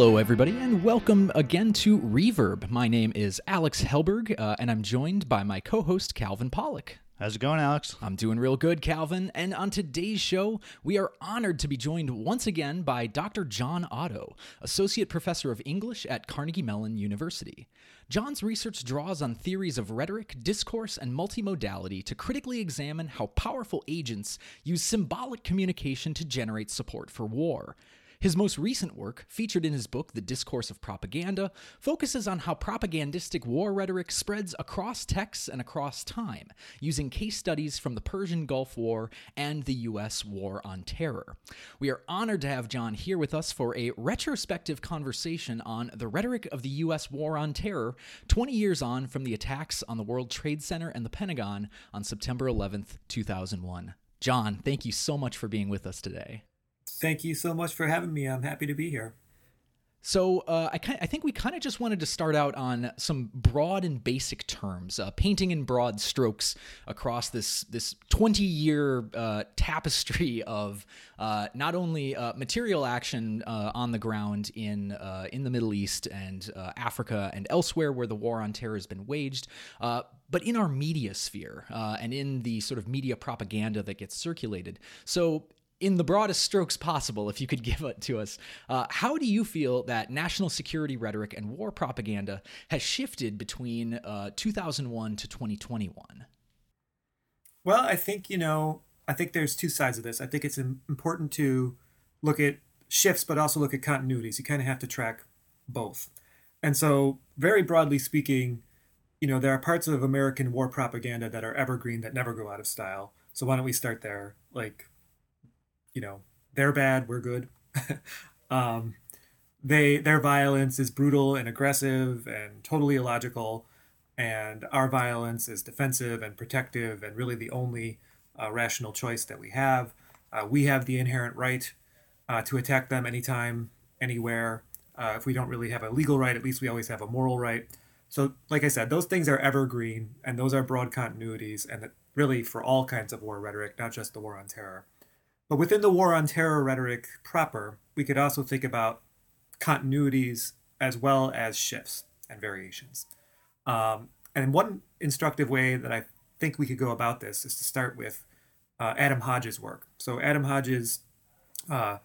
Hello, everybody, and welcome again to Reverb. My name is Alex Helberg, uh, and I'm joined by my co host, Calvin Pollak. How's it going, Alex? I'm doing real good, Calvin. And on today's show, we are honored to be joined once again by Dr. John Oddo, Associate Professor of English at Carnegie Mellon University. John's research draws on theories of rhetoric, discourse, and multimodality to critically examine how powerful agents use symbolic communication to generate support for war. His most recent work, featured in his book The Discourse of Propaganda, focuses on how propagandistic war rhetoric spreads across texts and across time, using case studies from the Persian Gulf War and the U.S. War on Terror. We are honored to have John here with us for a retrospective conversation on the rhetoric of the U.S. War on Terror 20 years on from the attacks on the World Trade Center and the Pentagon on September 11th, 2001. John, thank you so much for being with us today. Thank you so much for having me. I'm happy to be here. So uh, I, I think we kind of just wanted to start out on some broad and basic terms, uh, painting in broad strokes across this this 20 year uh, tapestry of uh, not only uh, material action uh, on the ground in in the Middle East and Africa and elsewhere where the war on terror has been waged, but in our media sphere and in the sort of media propaganda that gets circulated. So in the broadest strokes possible, if you could give it to us, uh, how do you feel that national security rhetoric and war propaganda has shifted between uh, 2001 to 2021? Well, I think, you know, I think there's two sides of this. I think it's important to look at shifts, but also look at continuities. You kind of have to track both. And so, very broadly speaking, you know, there are parts of American war propaganda that are evergreen that never go out of style. So, why don't we start there? Like, you know they're bad, we're good. um, they their violence is brutal and aggressive and totally illogical, and our violence is defensive and protective and really the only uh, rational choice that we have. Uh, we have the inherent right uh, to attack them anytime, anywhere. Uh, if we don't really have a legal right, at least we always have a moral right. So, like I said, those things are evergreen, and those are broad continuities, and really for all kinds of war rhetoric, not just the war on terror. But within the war on terror rhetoric proper, we could also think about continuities as well as shifts and variations. Um, and one instructive way that I think we could go about this is to start with uh, Adam Hodges' work. So, Adam Hodges uh,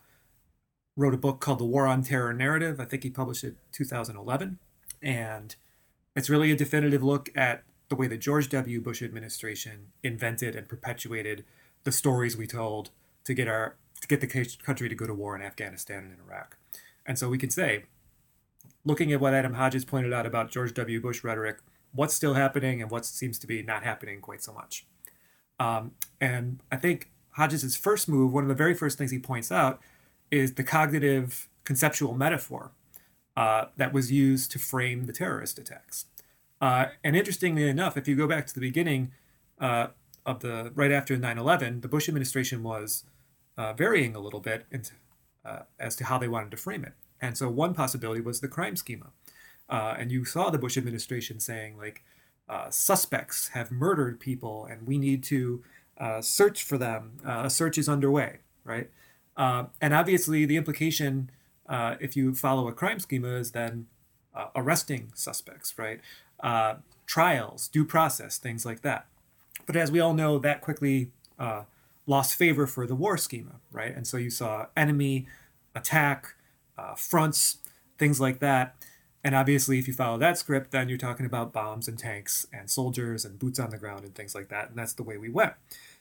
wrote a book called The War on Terror Narrative. I think he published it 2011. And it's really a definitive look at the way the George W. Bush administration invented and perpetuated the stories we told to get our to get the country to go to war in Afghanistan and in Iraq. And so we can say, looking at what Adam Hodges pointed out about George W. Bush rhetoric, what's still happening and what seems to be not happening quite so much. Um, and I think Hodges' first move, one of the very first things he points out, is the cognitive conceptual metaphor uh, that was used to frame the terrorist attacks. Uh, and interestingly enough, if you go back to the beginning uh, of the right after 9/11, the Bush administration was uh, varying a little bit into, uh, as to how they wanted to frame it. And so one possibility was the crime schema. Uh, and you saw the Bush administration saying, like, uh, suspects have murdered people and we need to uh, search for them. Uh, a search is underway, right? and obviously, the implication, if you follow a crime schema, is then arresting suspects, right? trials, due process, things like that. But as we all know, that quickly lost favor for the war schema, right? And so you saw enemy, attack, uh, fronts, things like that. And obviously, if you follow that script, then you're talking about bombs and tanks and soldiers and boots on the ground and things like that. And that's the way we went.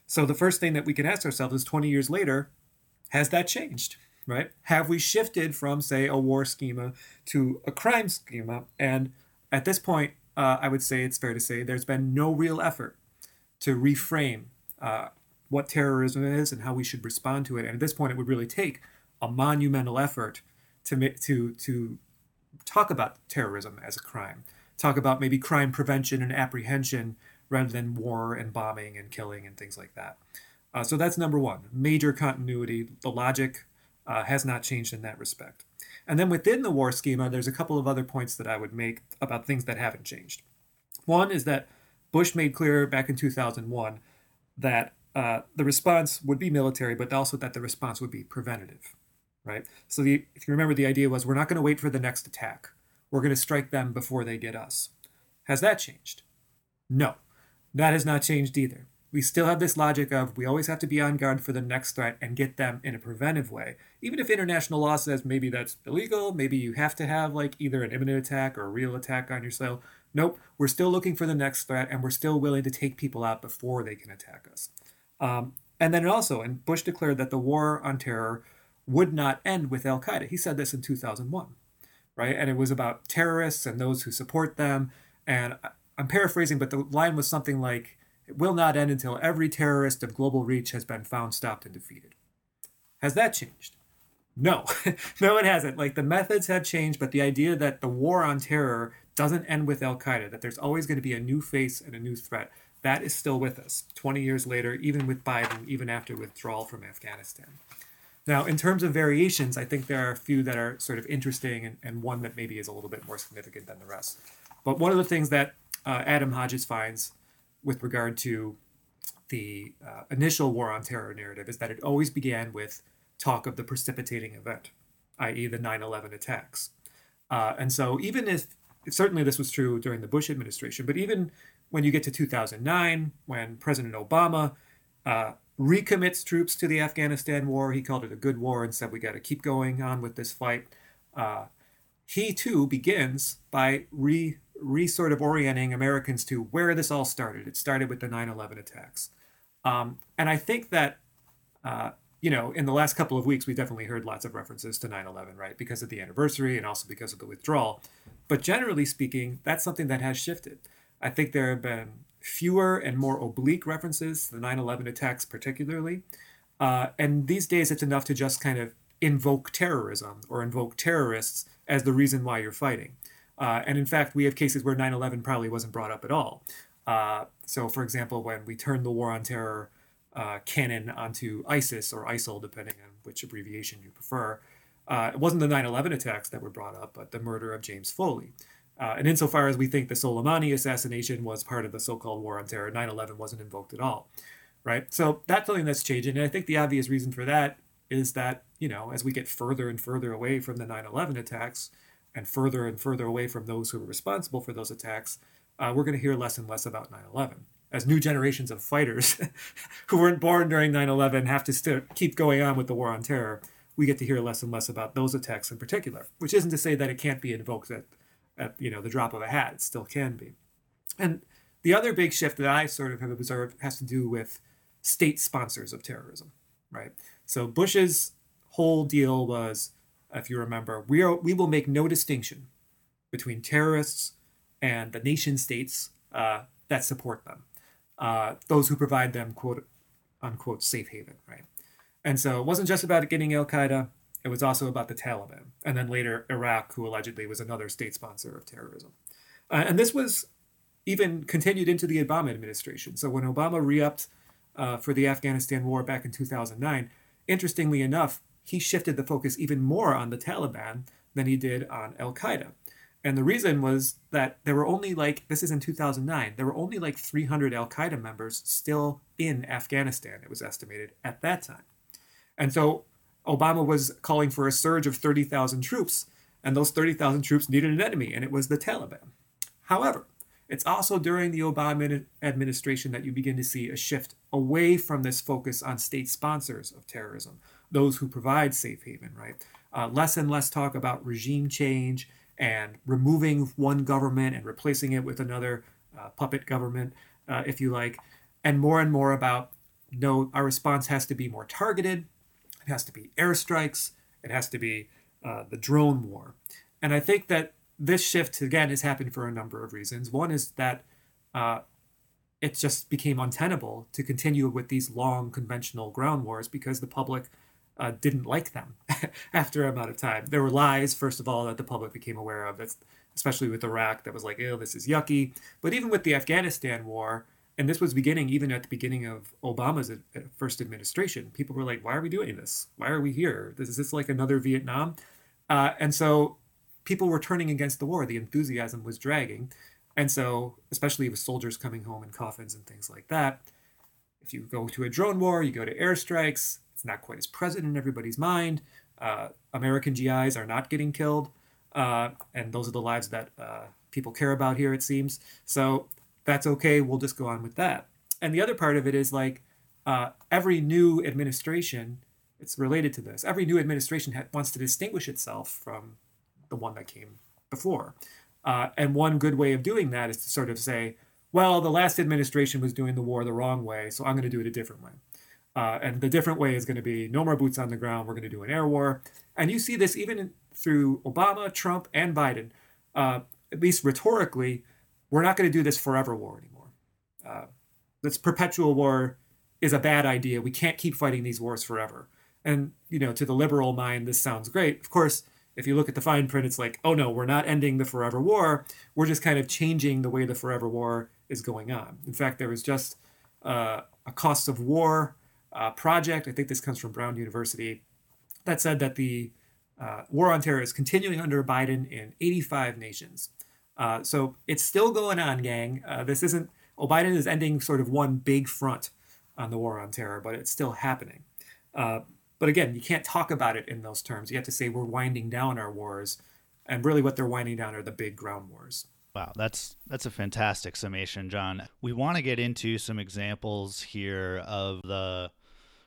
So the first thing that we can ask ourselves is 20 years later, has that changed? Right? Have we shifted from, say, a war schema to a crime schema? And at this point, uh, I would say it's fair to say there's been no real effort to reframe uh, what terrorism is and how we should respond to it. And at this point, it would really take a monumental effort to to to talk about terrorism as a crime, talk about maybe crime prevention and apprehension rather than war and bombing and killing and things like that. Uh, so that's number one, major continuity. The logic uh, has not changed in that respect. And then within the war schema, there's a couple of other points that I would make about things that haven't changed. One is that Bush made clear back in 2001 that uh, the response would be military, but also that the response would be preventative, right? So the, if you remember, the idea was we're not going to wait for the next attack. We're going to strike them before they get us. Has that changed? No, that has not changed either. We still have this logic of we always have to be on guard for the next threat and get them in a preventive way. Even if international law says maybe that's illegal, maybe you have to have like either an imminent attack or a real attack on your soil. Nope, we're still looking for the next threat and we're still willing to take people out before they can attack us. Um, and then also, and Bush declared that the war on terror would not end with Al Qaeda. He said this in 2001, right? And it was about terrorists and those who support them. And I'm paraphrasing, but the line was something like, it will not end until every terrorist of global reach has been found, stopped, and defeated. Has that changed? No, no, it hasn't. Like the methods have changed, but the idea that the war on terror doesn't end with Al Qaeda, that there's always going to be a new face and a new threat, that is still with us 20 years later, even with Biden, even after withdrawal from Afghanistan. Now, in terms of variations, I think there are a few that are sort of interesting and, and one that maybe is a little bit more significant than the rest. But one of the things that uh, Adam Hodges finds with regard to the uh, initial war on terror narrative is that it always began with talk of the precipitating event, i.e., the 9 11 attacks. Uh, and so, even if certainly this was true during the Bush administration, but even when you get to 2009, when President Obama uh, recommits troops to the Afghanistan war, he called it a good war and said we got to keep going on with this fight. Uh, he too begins by re re sort of orienting Americans to where this all started. It started with the 9 11 attacks. Um, and I think that, uh, you know, in the last couple of weeks, we've definitely heard lots of references to 9 11, right? Because of the anniversary and also because of the withdrawal. But generally speaking, that's something that has shifted. I think there have been fewer and more oblique references to the 9 11 attacks, particularly. Uh, and these days, it's enough to just kind of invoke terrorism or invoke terrorists as the reason why you're fighting. Uh, and in fact, we have cases where 9 11 probably wasn't brought up at all. Uh, so, for example, when we turned the war on terror uh, cannon onto ISIS or ISIL, depending on which abbreviation you prefer, uh, it wasn't the 9 11 attacks that were brought up, but the murder of James Foley. Uh, and insofar as we think the Soleimani assassination was part of the so called war on terror, 9 11 wasn't invoked at all. Right? So that's something that's changing. And I think the obvious reason for that is that, you know, as we get further and further away from the 9 11 attacks, and further and further away from those who were responsible for those attacks, uh, we're going to hear less and less about 9 11. As new generations of fighters who weren't born during 9 11 have to st- keep going on with the war on terror, we get to hear less and less about those attacks in particular, which isn't to say that it can't be invoked at, at you know, the drop of a hat. It still can be. And the other big shift that I sort of have observed has to do with state sponsors of terrorism, right? So Bush's whole deal was if you remember, we are we will make no distinction between terrorists and the nation states uh, that support them, uh, those who provide them quote unquote safe haven, right? And so it wasn't just about getting Al Qaeda; it was also about the Taliban, and then later Iraq, who allegedly was another state sponsor of terrorism. Uh, and this was even continued into the Obama administration. So when Obama re-upped uh, for the Afghanistan war back in 2009, interestingly enough, he shifted the focus even more on the Taliban than he did on Al Qaeda. And the reason was that there were only like, this is in 2009, there were only like 300 Al Qaeda members still in Afghanistan, it was estimated at that time. And so Obama was calling for a surge of 30,000 troops, and those 30,000 troops needed an enemy, and it was the Taliban. However, it's also during the Obama administration that you begin to see a shift away from this focus on state sponsors of terrorism those who provide safe haven, right? Uh, less and less talk about regime change and removing one government and replacing it with another uh, puppet government, uh, if you like, and more and more about no, our response has to be more targeted, it has to be airstrikes, it has to be uh, the drone war. And I think that this shift, again, has happened for a number of reasons. One is that uh, it just became untenable to continue with these long conventional ground wars because the public uh, didn't like them after a amount of time. There were lies, first of all, that the public became aware of, that's, especially with Iraq, that was like, oh, this is yucky. But even with the Afghanistan war, and this was beginning even at the beginning of Obama's uh, first administration, people were like, why are we doing this? Why are we here? Is this like another Vietnam? Uh, and so people were turning against the war. The enthusiasm was dragging. And so, especially with soldiers coming home in coffins and things like that, if you go to a drone war, you go to airstrikes, It's not quite as present in everybody's mind. Uh, American GIs are not getting killed, uh, and those are the lives that uh, people care about here, it seems. So that's okay. We'll just go on with that. And the other part of it is like uh, every new administration, it's related to this. Every new administration ha- wants to distinguish itself from the one that came before. Uh, and one good way of doing that is to sort of say, well, the last administration was doing the war the wrong way, so I'm going to do it a different way. Uh, and the different way is going to be no more boots on the ground. We're going to do an air war. And you see this even through Obama, Trump, and Biden. Uh, at least rhetorically, we're not going to do this forever war anymore. Uh, this perpetual war is a bad idea. We can't keep fighting these wars forever. And you know, to the liberal mind, this sounds great. Of course, if you look at the fine print, it's like, oh no, we're not ending the forever war. We're just kind of changing the way the forever war is going on. In fact, there was just uh, a cost of war uh, project. I think this comes from Brown University that said that the uh, war on terror is continuing under Biden in 85 nations. Uh, so it's still going on, gang. Uh, this isn't, oh, Biden is ending sort of one big front on the war on terror, but it's still happening. Uh, but again, you can't talk about it in those terms. You have to say we're winding down our wars. And really, what they're winding down are the big ground wars. Wow, that's that's a fantastic summation, John. We want to get into some examples here of the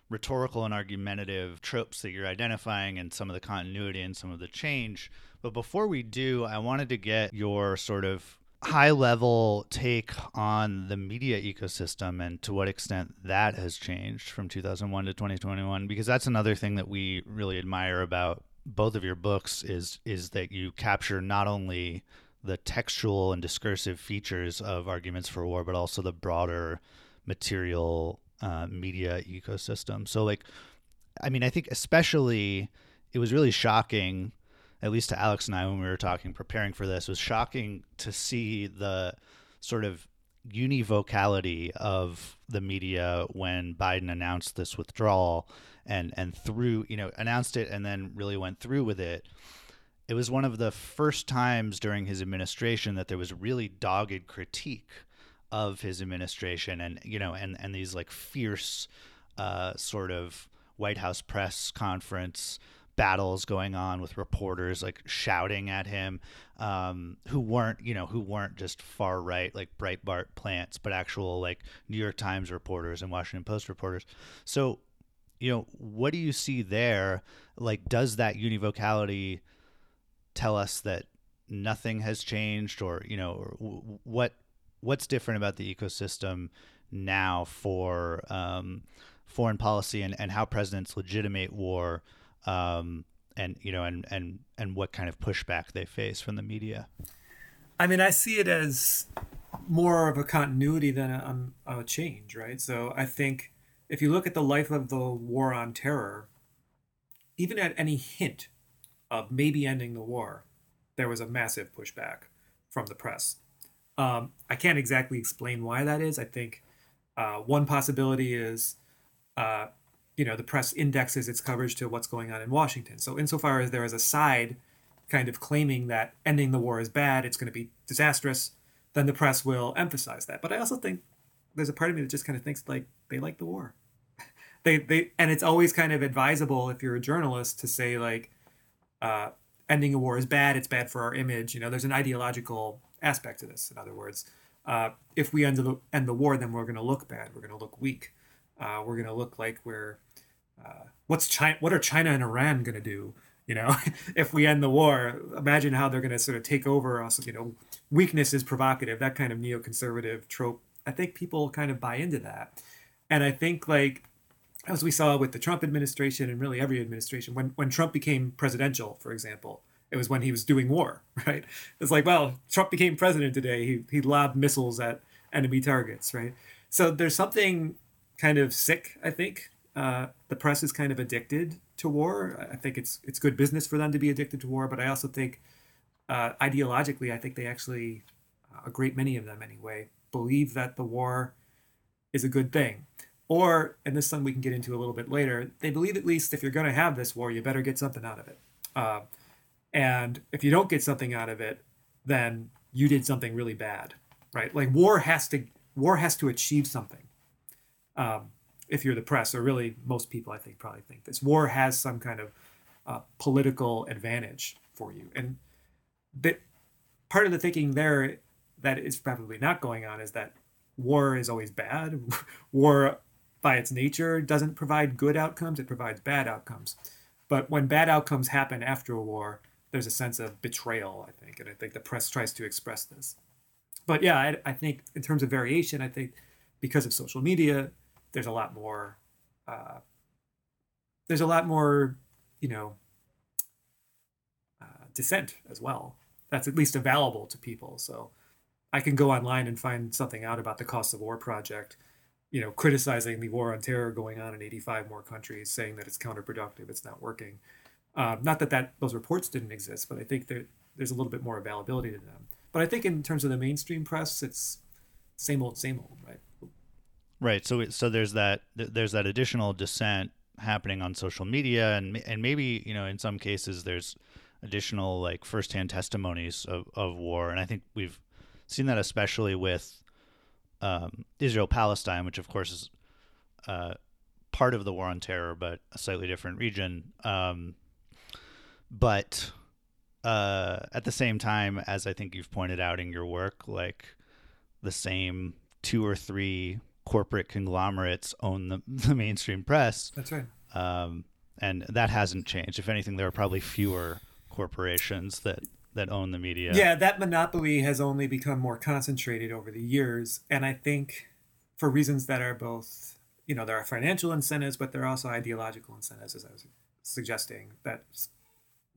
rhetorical and argumentative tropes that you're identifying and some of the continuity and some of the change. But before we do, I wanted to get your sort of high level take on the media ecosystem and to what extent that has changed from 2001 to 2021 because that's another thing that we really admire about both of your books is is that you capture not only the textual and discursive features of arguments for war but also the broader material uh, media ecosystem. So, like, I mean, I think especially it was really shocking, at least to Alex and I when we were talking, preparing for this, was shocking to see the sort of univocality of the media when Biden announced this withdrawal and and through you know announced it and then really went through with it it was one of the first times during his administration that there was really dogged critique of his administration and you know and and these like fierce uh, sort of White House press conference battles going on with reporters like shouting at him um, who weren't you know who weren't just far right like Breitbart plants but actual like New York Times reporters and Washington Post reporters. So you know what do you see there? Like does that univocality tell us that nothing has changed or you know or what what's different about the ecosystem now for um, foreign policy and, and how presidents legitimate war um, and you know and and and what kind of pushback they face from the media? I mean i see it as more of a continuity than a, um, a change right? So i think if you look at the life of the war on terror even at any hint of maybe ending the war there was a massive pushback from the press um, I can't exactly explain why that is. I think uh, one possibility is, uh, you know, the press indexes its coverage to what's going on in Washington. So insofar as there is a side kind of claiming that ending the war is bad, it's going to be disastrous, then the press will emphasize that. But I also think there's a part of me that just kind of thinks like they like the war. they they and it's always kind of advisable if you're a journalist to say like uh, ending a war is bad. It's bad for our image. You know, there's an ideological aspect to this. In other words, uh, if we end the, end the war, then we're going to look bad. We're going to look weak. Uh, we're going to look like we're uh, what's China? What are China and Iran going to do? You know, if we end the war, imagine how they're going to sort of take over us. You know, weakness is provocative. That kind of neoconservative trope. I think people kind of buy into that, and I think like as we saw with the Trump administration and really every administration, when when Trump became presidential, for example, it was when he was doing war, right? It's like, well, Trump became president today. He he lobbed missiles at enemy targets, right? So there's something kind of sick. I think uh, the press is kind of addicted to war. I think it's it's good business for them to be addicted to war, but I also think uh, ideologically, I think they actually, a great many of them anyway, believe that the war is a good thing. Or, and this one we can get into a little bit later, they believe at least if you're going to have this war, you better get something out of it. Uh, and if you don't get something out of it then you did something really bad right like war has to war has to achieve something um, if you're the press or really most people i think probably think this war has some kind of uh, political advantage for you. And that part of the thinking there that is probably not going on is that war is always bad. war, by its nature, doesn't provide good outcomes, it provides bad outcomes. But when bad outcomes happen after a war, there's a sense of betrayal, I think. And I think the press tries to express this. But yeah, I, I think in terms of variation, I think because of social media, there's a lot more. Uh, there's a lot more, you know, uh, dissent as well. That's at least available to people. So I can go online and find something out about the Cost of War project, you know, criticizing the war on terror going on in 85 more countries, saying that it's counterproductive, it's not working. Uh, not that, that those reports didn't exist, but I think that there's a little bit more availability to them. But I think in terms of the mainstream press, it's same old, same old, right? Right. So so there's that there's that additional dissent happening on social media, and and maybe you know in some cases there's additional like firsthand testimonies of, of war, and I think we've seen that especially with um, Israel Palestine, which of course is uh, part of the war on terror, but a slightly different region. Um, but uh, at the same time, as I think you've pointed out in your work, like the same two or three corporate conglomerates own the, the mainstream press. That's right. Um, and that hasn't changed. If anything, there are probably fewer corporations that that own the media. Yeah, that monopoly has only become more concentrated over the years, and I think for reasons that are both, you know, there are financial incentives, but there are also ideological incentives, as I was suggesting, that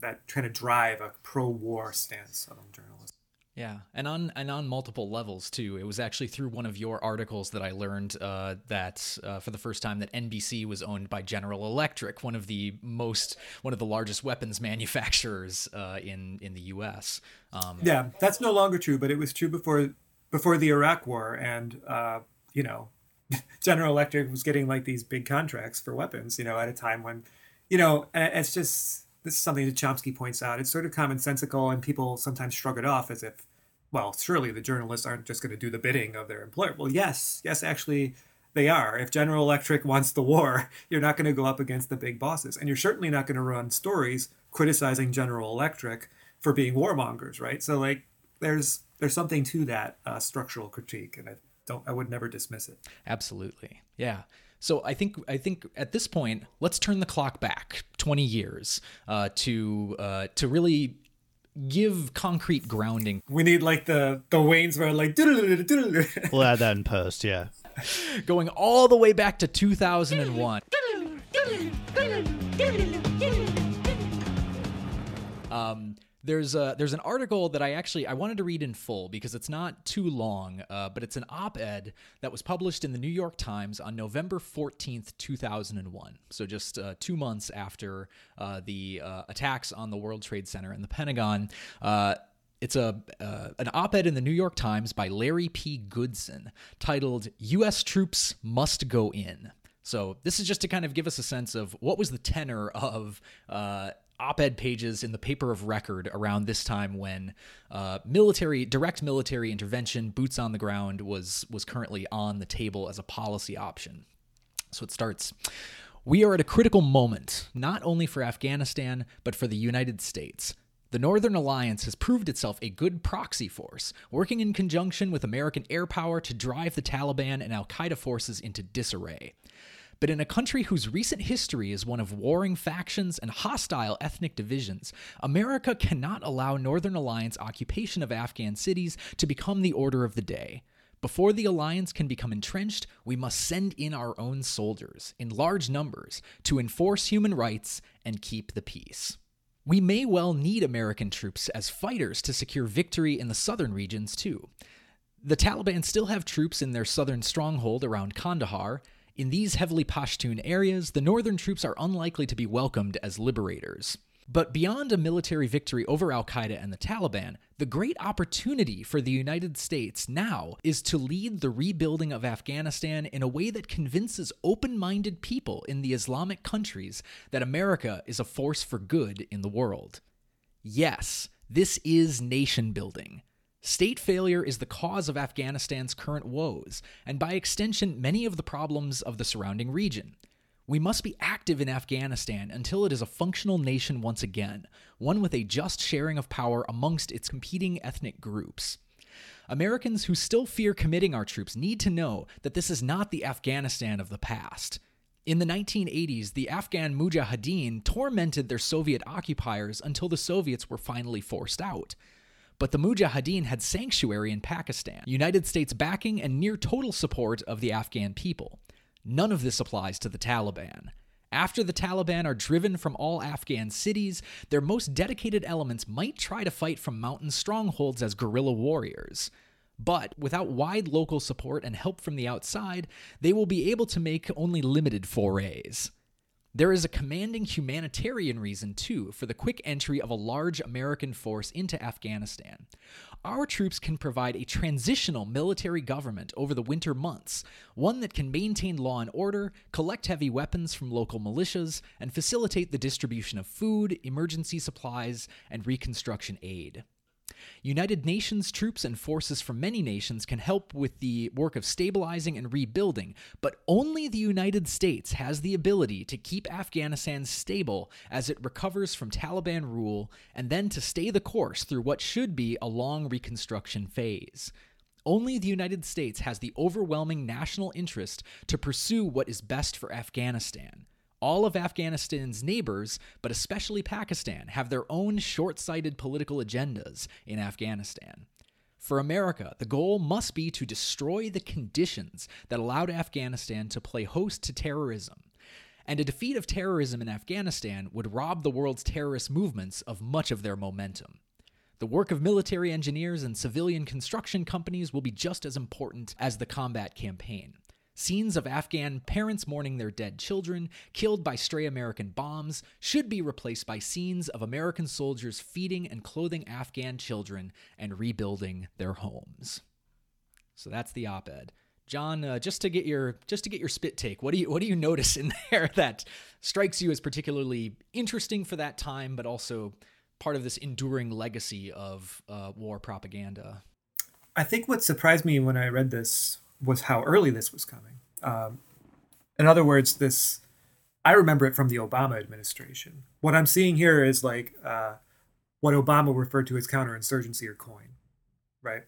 that trying to drive a pro-war stance among journalists. Yeah, and on and on multiple levels too. It was actually through one of your articles that I learned uh, that uh, for the first time that NBC was owned by General Electric, one of the most one of the largest weapons manufacturers uh, in in the U.S. Um, yeah, that's no longer true, but it was true before before the Iraq War, and uh, you know, General Electric was getting like these big contracts for weapons. You know, at a time when, you know, it's just this is something that Chomsky points out. It's sort of commonsensical, and people sometimes shrug it off as if, well, surely the journalists aren't just going to do the bidding of their employer. Well, yes, yes, actually, they are. If General Electric wants the war, you're not going to go up against the big bosses, and you're certainly not going to run stories criticizing General Electric for being warmongers, right? So, like, there's there's something to that uh, structural critique, and I don't, I would never dismiss it. Absolutely, yeah. So I think I think at this point, let's turn the clock back 20 years uh, to uh, to really give concrete grounding. We need like the the Wayne's where like. we'll add that in post, yeah. Going all the way back to 2001. um, there's a, there's an article that I actually I wanted to read in full because it's not too long, uh, but it's an op-ed that was published in the New York Times on November 14th, 2001. So just uh, two months after uh, the uh, attacks on the World Trade Center and the Pentagon. Uh, it's a uh, an op-ed in the New York Times by Larry P. Goodson titled "U.S. Troops Must Go In." So this is just to kind of give us a sense of what was the tenor of op-ed pages in the paper of record around this time when uh, military direct military intervention boots on the ground was was currently on the table as a policy option so it starts we are at a critical moment not only for afghanistan but for the united states the Northern Alliance has proved itself a good proxy force, working in conjunction with American air power to drive the Taliban and Al Qaeda forces into disarray. But in a country whose recent history is one of warring factions and hostile ethnic divisions, America cannot allow Northern Alliance occupation of Afghan cities to become the order of the day. Before the alliance can become entrenched, we must send in our own soldiers, in large numbers, to enforce human rights and keep the peace. We may well need American troops as fighters to secure victory in the southern regions, too. The Taliban still have troops in their southern stronghold around Kandahar, in these heavily Pashtun areas, the northern troops are unlikely to be welcomed as liberators. But beyond a military victory over Al Qaeda and the Taliban, the great opportunity for the United States now is to lead the rebuilding of Afghanistan in a way that convinces open minded people in the Islamic countries that America is a force for good in the world. Yes, this is nation building. State failure is the cause of Afghanistan's current woes, and by extension, many of the problems of the surrounding region. We must be active in Afghanistan until it is a functional nation once again, one with a just sharing of power amongst its competing ethnic groups. Americans who still fear committing our troops need to know that this is not the Afghanistan of the past. In the 1980s, the Afghan Mujahideen tormented their Soviet occupiers until the Soviets were finally forced out. But the Mujahideen had sanctuary in Pakistan, United States backing and near total support of the Afghan people. None of this applies to the Taliban. After the Taliban are driven from all Afghan cities, their most dedicated elements might try to fight from mountain strongholds as guerrilla warriors. But without wide local support and help from the outside, they will be able to make only limited forays. There is a commanding humanitarian reason, too, for the quick entry of a large American force into Afghanistan. Our troops can provide a transitional military government over the winter months, one that can maintain law and order, collect heavy weapons from local militias, and facilitate the distribution of food, emergency supplies, and reconstruction aid. United Nations troops and forces from many nations can help with the work of stabilizing and rebuilding, but only the United States has the ability to keep Afghanistan stable as it recovers from Taliban rule and then to stay the course through what should be a long reconstruction phase. Only the United States has the overwhelming national interest to pursue what is best for Afghanistan. All of Afghanistan's neighbors, but especially Pakistan, have their own short sighted political agendas in Afghanistan. For America, the goal must be to destroy the conditions that allowed Afghanistan to play host to terrorism. And a defeat of terrorism in Afghanistan would rob the world's terrorist movements of much of their momentum. The work of military engineers and civilian construction companies will be just as important as the combat campaign. Scenes of Afghan parents mourning their dead children, killed by stray American bombs, should be replaced by scenes of American soldiers feeding and clothing Afghan children and rebuilding their homes. So that's the op-ed. John, uh, just to get your just to get your spit take, what do you what do you notice in there that strikes you as particularly interesting for that time, but also part of this enduring legacy of uh, war propaganda? I think what surprised me when I read this was how early this was coming. Um, in other words, this I remember it from the Obama administration. What I'm seeing here is like uh, what Obama referred to as counterinsurgency or COIN, right?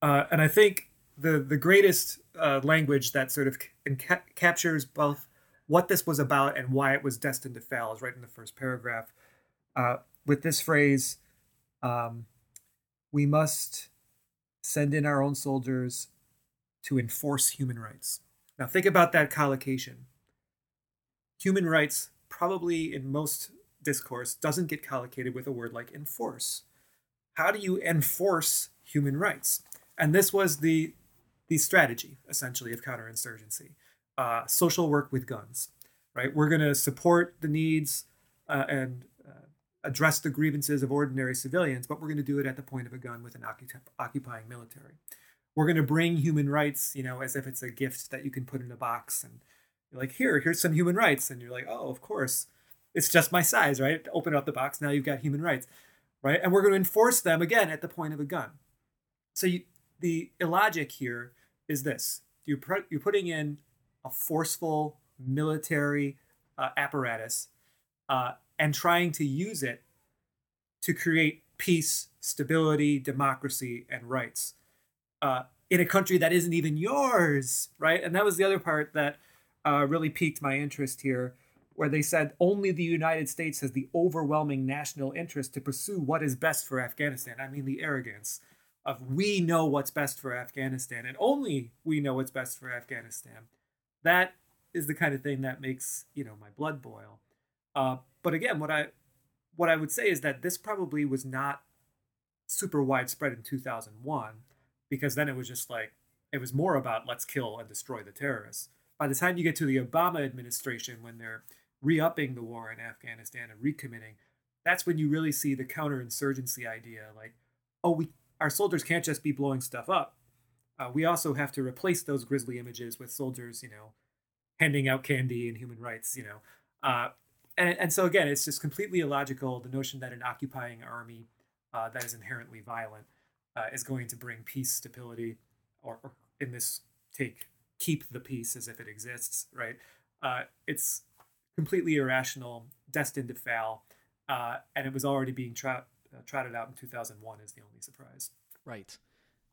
Uh, and I think the the greatest uh, language that sort of ca- captures both what this was about and why it was destined to fail is right in the first paragraph, uh, with this phrase: um, "We must send in our own soldiers to enforce human rights. Now, think about that collocation. Human rights, probably in most discourse, doesn't get collocated with a word like enforce. How do you enforce human rights? And this was the, the strategy, essentially, of counterinsurgency uh, social work with guns, right? We're going to support the needs uh, and uh, address the grievances of ordinary civilians, but we're going to do it at the point of a gun with an occupying military we're going to bring human rights, you know, as if it's a gift that you can put in a box and you're like, here, here's some human rights. And you're like, oh, of course, it's just my size, right? Open up the box. Now you've got human rights, right? And we're going to enforce them again at the point of a gun. So you, the illogic here is this you're, you're putting in a forceful military uh, apparatus uh, and trying to use it to create peace, stability, democracy, and rights uh, in a country that isn't even yours, right? And that was the other part that uh, really piqued my interest here, where they said only the United States has the overwhelming national interest to pursue what is best for Afghanistan. I mean, the arrogance of we know what's best for Afghanistan, and only we know what's best for Afghanistan. That is the kind of thing that makes you know my blood boil. Uh, but again, what I what I would say is that this probably was not super widespread in 2001 because then it was just like it was more about let's kill and destroy the terrorists. By the time you get to the Obama administration, when they're re-upping the war in Afghanistan and recommitting, that's when you really see the counterinsurgency idea. Like, oh, we our soldiers can't just be blowing stuff up. Uh, we also have to replace those grisly images with soldiers, you know, handing out candy and human rights, you know. Uh, and, and so again, it's just completely illogical the notion that an occupying army uh, that is inherently violent uh, is going to bring peace, stability, or, or, in this take, keep the peace as if it exists, right? Uh, it's completely irrational, destined to fail, uh, and it was already being tra- uh, trotted out in 2001 is the only surprise. Right.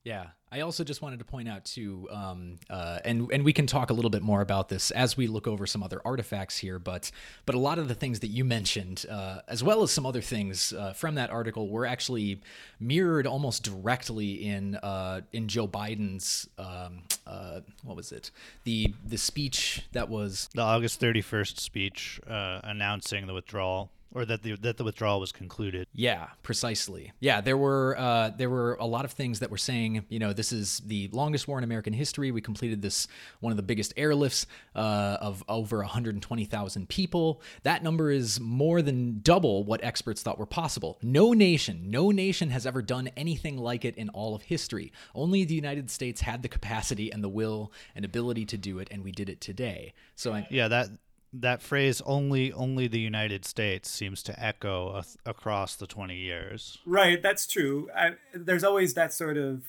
Yeah, I also just wanted to point out too, um, uh, and and we can talk a little bit more about this as we look over some other artifacts here. But but a lot of the things that you mentioned, uh, as well as some other things uh, from that article, were actually mirrored almost directly in uh, in Joe Biden's um, uh, what was it the the speech that was the August thirty first speech uh, announcing the withdrawal or that the that the withdrawal was concluded. Yeah, precisely. Yeah, there were uh, there were a lot of things that were saying, you know, this is the longest war in American history. We completed this one of the biggest airlifts uh, of over 120,000 people. That number is more than double what experts thought were possible. No nation, no nation has ever done anything like it in all of history. Only the United States had the capacity and the will and ability to do it, and we did it today. So I, yeah, that that phrase only only the united states seems to echo a, across the 20 years. Right that's true. I, there's always that sort of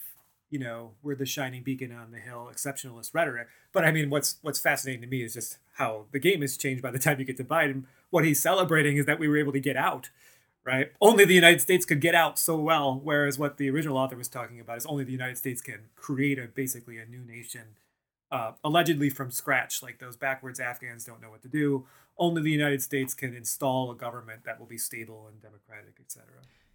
you know we're the shining beacon on the hill exceptionalist rhetoric. But i mean what's what's fascinating to me is just how the game has changed by the time you get to biden. What he's celebrating is that we were able to get out right? Only the united states could get out so well whereas what the original author was talking about is only the united states can create a basically a new nation uh, allegedly from scratch. Like those backwards Afghans don't know what to do. Only the United States can install a government that will be stable and democratic, etc.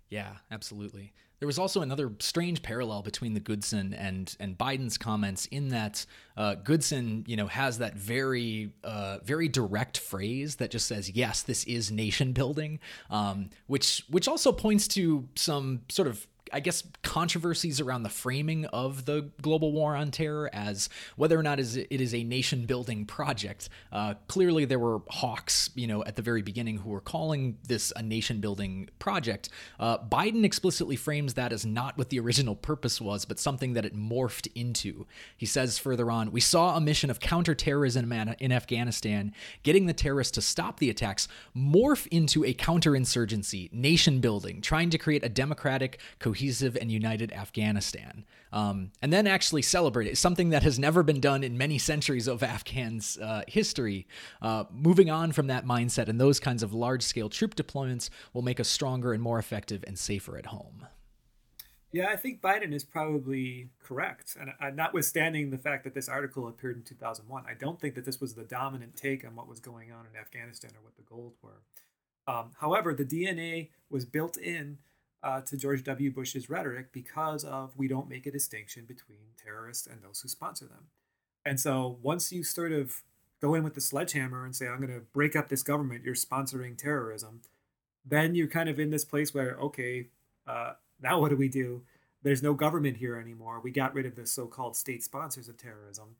Yeah, absolutely. There was also another strange parallel between the Goodson and and Biden's comments in that uh, Goodson, you know, has that very uh, very direct phrase that just says, "Yes, this is nation building," um, which which also points to some sort of I guess, controversies around the framing of the global war on terror as whether or not it is a nation building project. Uh, clearly, there were hawks, you know, at the very beginning who were calling this a nation building project. Uh, Biden explicitly frames that as not what the original purpose was, but something that it morphed into. He says further on, we saw a mission of counterterrorism in Afghanistan, getting the terrorists to stop the attacks, morph into a counterinsurgency, nation building, trying to create a democratic, cohesive and united Afghanistan. Um, and then actually celebrate it, something that has never been done in many centuries of Afghans' uh, history. Uh, moving on from that mindset and those kinds of large scale troop deployments will make us stronger and more effective and safer at home. Yeah, I think Biden is probably correct. And uh, notwithstanding the fact that this article appeared in 2001, I don't think that this was the dominant take on what was going on in Afghanistan or what the goals were. Um, however, the DNA was built in uh, to George W. Bush's rhetoric because of we don't make a distinction between terrorists and those who sponsor them. And so once you sort of go in with the sledgehammer and say, I'm going to break up this government, you're sponsoring terrorism, then you're kind of in this place where, okay, uh, now what do we do? There's no government here anymore. We got rid of the so called state sponsors of terrorism.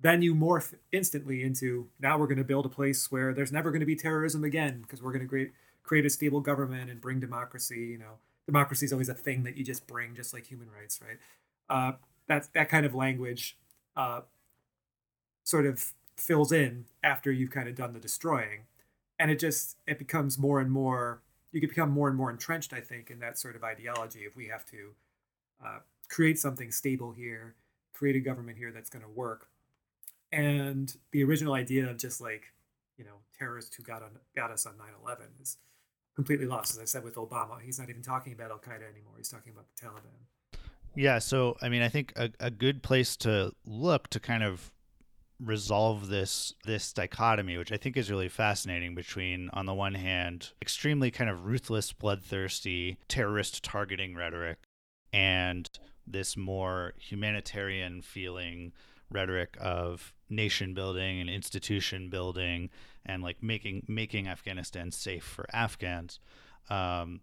Then you morph instantly into now we're going to build a place where there's never going to be terrorism again because we're going to create create a stable government and bring democracy. You know, democracy is always a thing that you just bring, just like human rights, right? Uh, that that kind of language uh, sort of fills in after you've kind of done the destroying, and it just it becomes more and more. You could become more and more entrenched, I think, in that sort of ideology. If we have to uh, create something stable here, create a government here that's going to work, and the original idea of just like you know terrorists who got on got us on 9-11 is completely lost. As I said with Obama, he's not even talking about Al Qaeda anymore. He's talking about the Taliban. Yeah. So, I mean, I think a, a good place to look to kind of resolve this this dichotomy which i think is really fascinating between on the one hand extremely kind of ruthless bloodthirsty terrorist targeting rhetoric and this more humanitarian feeling rhetoric of nation building and institution building and like making making Afghanistan safe for Afghans um,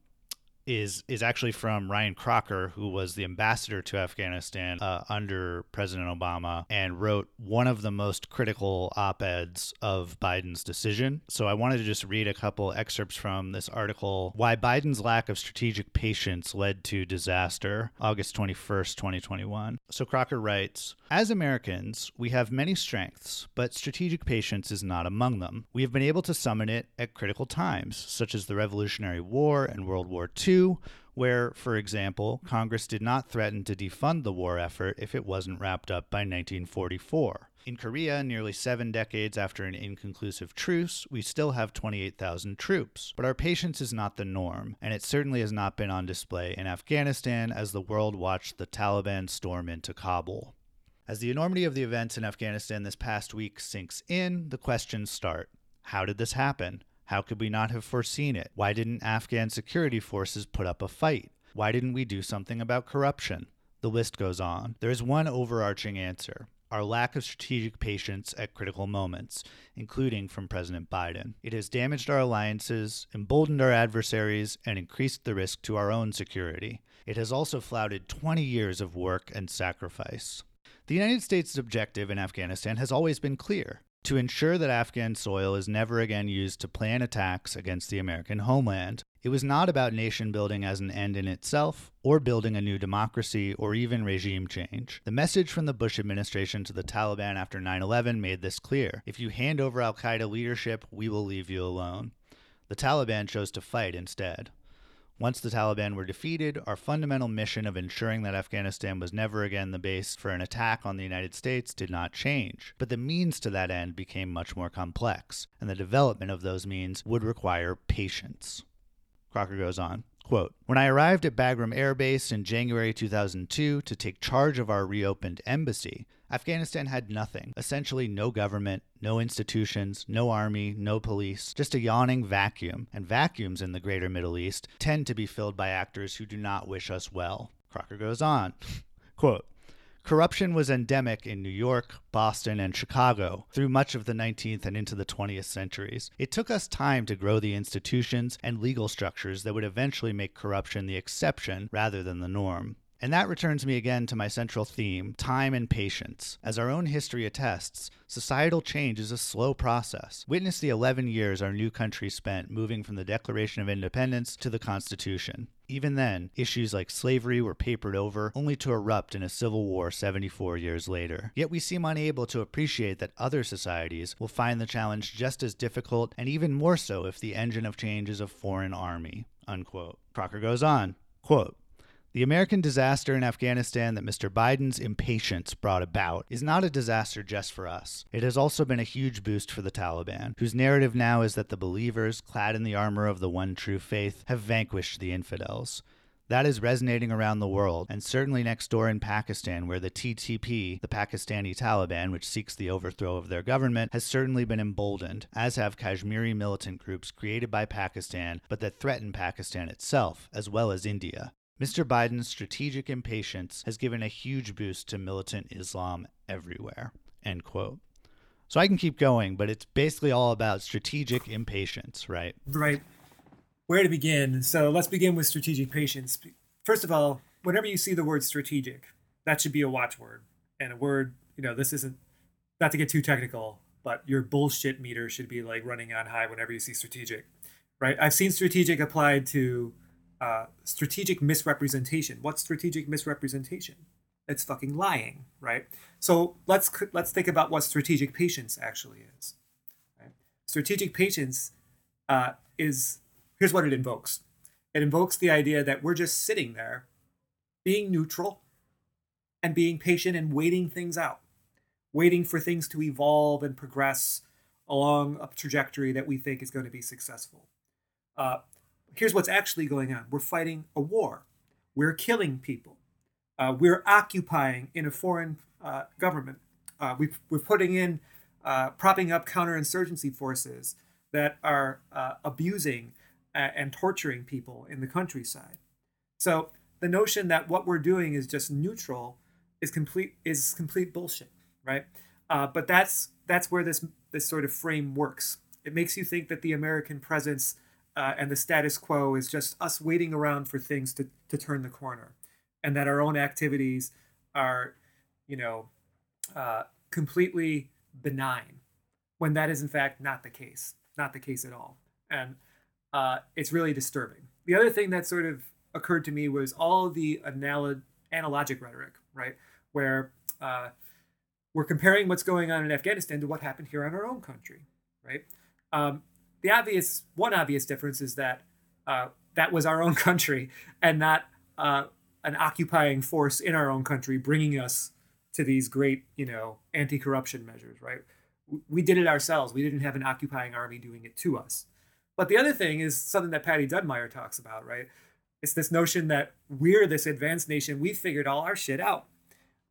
is is actually from Ryan Crocker, who was the ambassador to Afghanistan uh, under President Obama, and wrote one of the most critical op eds of Biden's decision. So I wanted to just read a couple excerpts from this article: "Why Biden's lack of strategic patience led to disaster." August twenty first, twenty twenty one. So Crocker writes. As Americans, we have many strengths, but strategic patience is not among them. We have been able to summon it at critical times, such as the Revolutionary War and World War II, where, for example, Congress did not threaten to defund the war effort if it wasn't wrapped up by 1944. In Korea, nearly seven decades after an inconclusive truce, we still have 28,000 troops. But our patience is not the norm, and it certainly has not been on display in Afghanistan as the world watched the Taliban storm into Kabul. As the enormity of the events in Afghanistan this past week sinks in, the questions start. How did this happen? How could we not have foreseen it? Why didn't Afghan security forces put up a fight? Why didn't we do something about corruption? The list goes on. There is one overarching answer our lack of strategic patience at critical moments, including from President Biden. It has damaged our alliances, emboldened our adversaries, and increased the risk to our own security. It has also flouted 20 years of work and sacrifice. The United States' objective in Afghanistan has always been clear to ensure that Afghan soil is never again used to plan attacks against the American homeland. It was not about nation building as an end in itself, or building a new democracy, or even regime change. The message from the Bush administration to the Taliban after 9 11 made this clear. If you hand over Al Qaeda leadership, we will leave you alone. The Taliban chose to fight instead. Once the Taliban were defeated, our fundamental mission of ensuring that Afghanistan was never again the base for an attack on the United States did not change. But the means to that end became much more complex, and the development of those means would require patience. Crocker goes on. Quote, when I arrived at Bagram Air Base in January 2002 to take charge of our reopened embassy, Afghanistan had nothing essentially, no government, no institutions, no army, no police, just a yawning vacuum. And vacuums in the greater Middle East tend to be filled by actors who do not wish us well. Crocker goes on. Quote, Corruption was endemic in New York, Boston, and Chicago through much of the 19th and into the 20th centuries. It took us time to grow the institutions and legal structures that would eventually make corruption the exception rather than the norm. And that returns me again to my central theme time and patience. As our own history attests, societal change is a slow process. Witness the 11 years our new country spent moving from the Declaration of Independence to the Constitution. Even then, issues like slavery were papered over, only to erupt in a civil war 74 years later. Yet we seem unable to appreciate that other societies will find the challenge just as difficult, and even more so if the engine of change is a foreign army. Unquote. Crocker goes on, quote, the American disaster in Afghanistan that Mr. Biden's impatience brought about is not a disaster just for us. It has also been a huge boost for the Taliban, whose narrative now is that the believers, clad in the armor of the one true faith, have vanquished the infidels. That is resonating around the world, and certainly next door in Pakistan, where the TTP, the Pakistani Taliban, which seeks the overthrow of their government, has certainly been emboldened, as have Kashmiri militant groups created by Pakistan but that threaten Pakistan itself, as well as India. Mr. Biden's strategic impatience has given a huge boost to militant Islam everywhere. End quote. So I can keep going, but it's basically all about strategic impatience, right? Right. Where to begin? So let's begin with strategic patience. First of all, whenever you see the word strategic, that should be a watchword. And a word, you know, this isn't, not to get too technical, but your bullshit meter should be like running on high whenever you see strategic, right? I've seen strategic applied to uh, strategic misrepresentation. What's strategic misrepresentation? It's fucking lying, right? So let's let's think about what strategic patience actually is. Right? Strategic patience uh, is here's what it invokes. It invokes the idea that we're just sitting there, being neutral, and being patient and waiting things out, waiting for things to evolve and progress along a trajectory that we think is going to be successful. Uh, here's what's actually going on we're fighting a war, we're killing people, uh, we're occupying in a foreign uh, government, uh, we, are putting in, uh, propping up counterinsurgency forces that are uh, abusing and torturing people in the countryside. So the notion that what we're doing is just neutral is complete is complete bullshit, right? Uh, but that's that's where this this sort of frame works. It makes you think that the American presence uh, and the status quo is just us waiting around for things to, to turn the corner. And that our own activities are you know uh, completely benign when that is in fact not the case not the case at all. And uh, it's really disturbing. The other thing that sort of occurred to me was all the analog- analogic rhetoric right? Where uh, we're comparing what's going on in Afghanistan to what happened here in our own country, right? Um, the obvious one obvious difference is that uh, that was our own country and not uh, an occupying force in our own country bringing us to these great, you know, anti-corruption measures, right? We did it ourselves. We didn't have an occupying army doing it to us. But the other thing is something that Patty Dunmire talks about, right? It's this notion that we're this advanced nation. We figured all our shit out,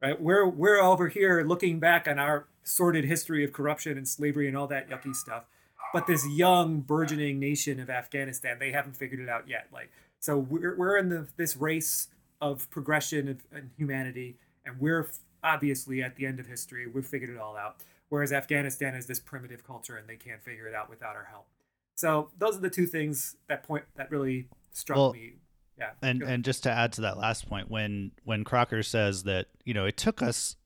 right? We're we're over here looking back on our sordid history of corruption and slavery and all that yucky stuff. But this young burgeoning nation of Afghanistan, they haven't figured it out yet. Like so, we're we're in the this race of progression of, and humanity, and we're obviously at the end of history. We've figured it all out. Whereas Afghanistan is this primitive culture, and they can't figure it out without our help. So those are the two things that point that really struck well, me. Yeah. And and just to add to that last point, when when Crocker says that you know it took us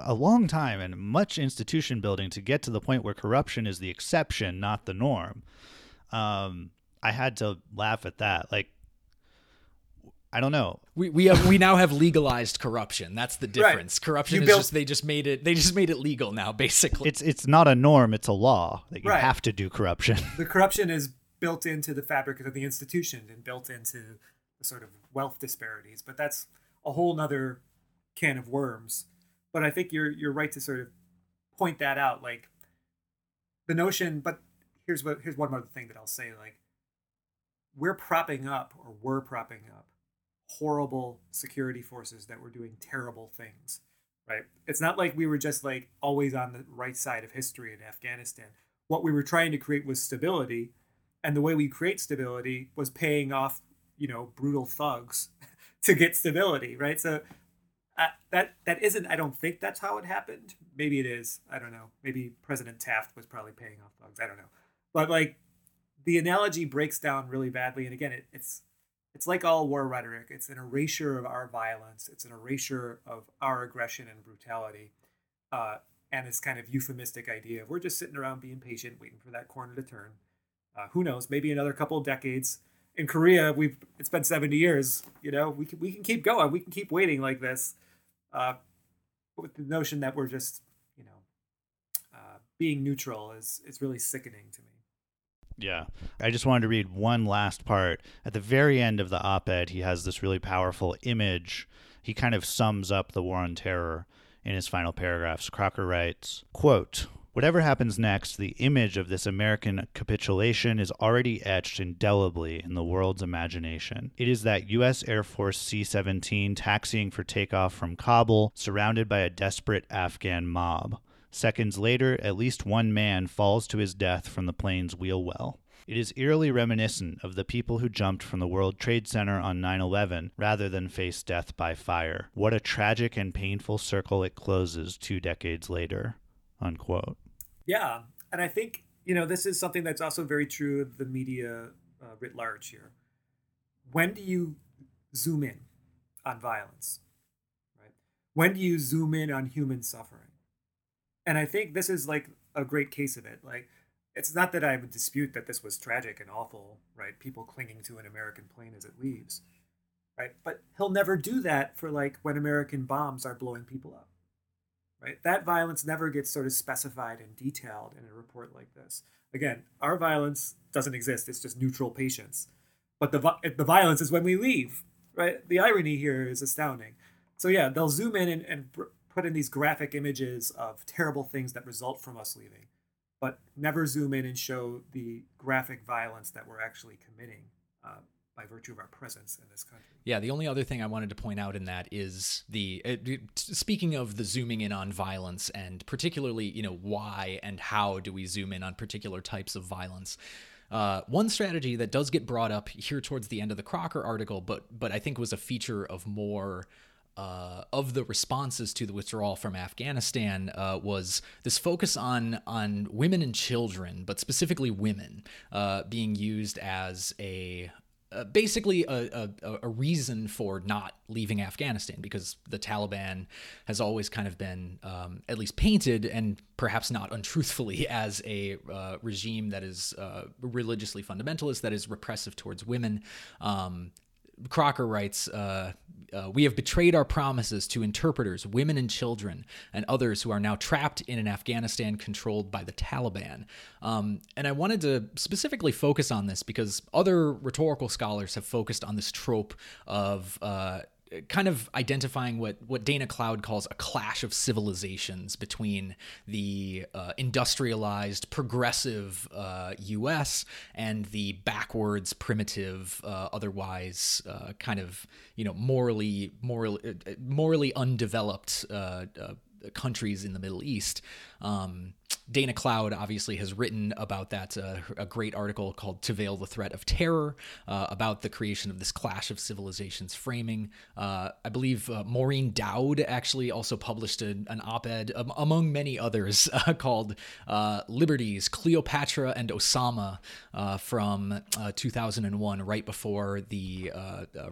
a long time and much institution building to get to the point where corruption is the exception, not the norm. Um, I had to laugh at that. Like I don't know. We we have we now have legalized corruption. That's the difference. Right. Corruption you is built- just they just made it they just made it legal now basically. It's it's not a norm, it's a law that you right. have to do corruption. The corruption is built into the fabric of the institution and built into the sort of wealth disparities, but that's a whole nother can of worms. But I think you're you're right to sort of point that out like the notion but here's what here's one other thing that I'll say like we're propping up or we're propping up horrible security forces that were doing terrible things right? It's not like we were just like always on the right side of history in afghanistan. What we were trying to create was stability and the way we create stability was paying off you know brutal thugs to get stability right? So that that isn't i don't think that's how it happened maybe it is i don't know maybe president taft was probably paying off thugs i don't know but like the analogy breaks down really badly and again it, it's it's like all war rhetoric. It's an erasure of our violence. It's an erasure of our aggression and brutality, uh, and this kind of euphemistic idea of we're just sitting around being patient, waiting for that corner to turn. Uh, who knows? Maybe another couple of decades. In Korea, we've it's been seventy years. You know, we can we can keep going. We can keep waiting like this, uh, with the notion that we're just you know uh, being neutral is is really sickening to me. Yeah. I just wanted to read one last part. At the very end of the op ed, he has this really powerful image. He kind of sums up the war on terror in his final paragraphs. Crocker writes, quote, Whatever happens next, the image of this American capitulation is already etched indelibly in the world's imagination. It is that U.S. Air Force C 17 taxiing for takeoff from Kabul, surrounded by a desperate Afghan mob. Seconds later, at least one man falls to his death from the plane's wheel well. It is eerily reminiscent of the people who jumped from the World Trade Center on 9 11 rather than face death by fire. What a tragic and painful circle it closes two decades later. Unquote. Yeah. And I think, you know, this is something that's also very true of the media uh, writ large here. When do you zoom in on violence? Right? When do you zoom in on human suffering? and I think this is like a great case of it. Like, it's not that I would dispute that this was tragic and awful, right? People clinging to an American plane as it leaves, right? But he'll never do that for like when American bombs are blowing people up, right? That violence never gets sort of specified and detailed in a report like this. Again, our violence doesn't exist; it's just neutral patience. But the the violence is when we leave, right? The irony here is astounding. So yeah, they'll zoom in and, and put in these graphic images of terrible things that result from us leaving, but never zoom in and show the graphic violence that we're actually committing uh, by virtue of our presence in this country. Yeah, the only other thing I wanted to point out in that is the uh, speaking of the zooming in on violence and particularly, you know, why and how do we zoom in on particular types of violence. Uh, one strategy that does get brought up here towards the end of the Crocker article, but but I think was a feature of more uh, of the responses to the withdrawal from Afghanistan uh, was this focus on on women and children, but specifically women, uh, being used as a uh, basically a, a, a, reason for not leaving Afghanistan because the Taliban has always kind of been um, at least painted and perhaps not untruthfully as a uh, regime that is uh, religiously fundamentalist, that is repressive towards women. Um, Crocker writes, uh, uh, "We have betrayed our promises to interpreters, women and children, and others who are now trapped in an Afghanistan controlled by the Taliban." Um, and I wanted to specifically focus on this because other rhetorical scholars have focused on this trope of uh, kind of identifying what what Dana Cloud calls a clash of civilizations between the uh, industrialized, progressive uh, U.S. and the backwards, primitive, uh, otherwise uh, kind of you know morally morally uh, morally undeveloped uh, countries in the Middle East. Um, Dana Cloud obviously has written about that, uh, a great article called To Veil the Threat of Terror uh, about the creation of this clash of civilizations framing. Uh, I believe uh, Maureen Dowd actually also published a, an op ed, um, among many others, uh, called uh, Liberties Cleopatra and Osama from 2001, right before the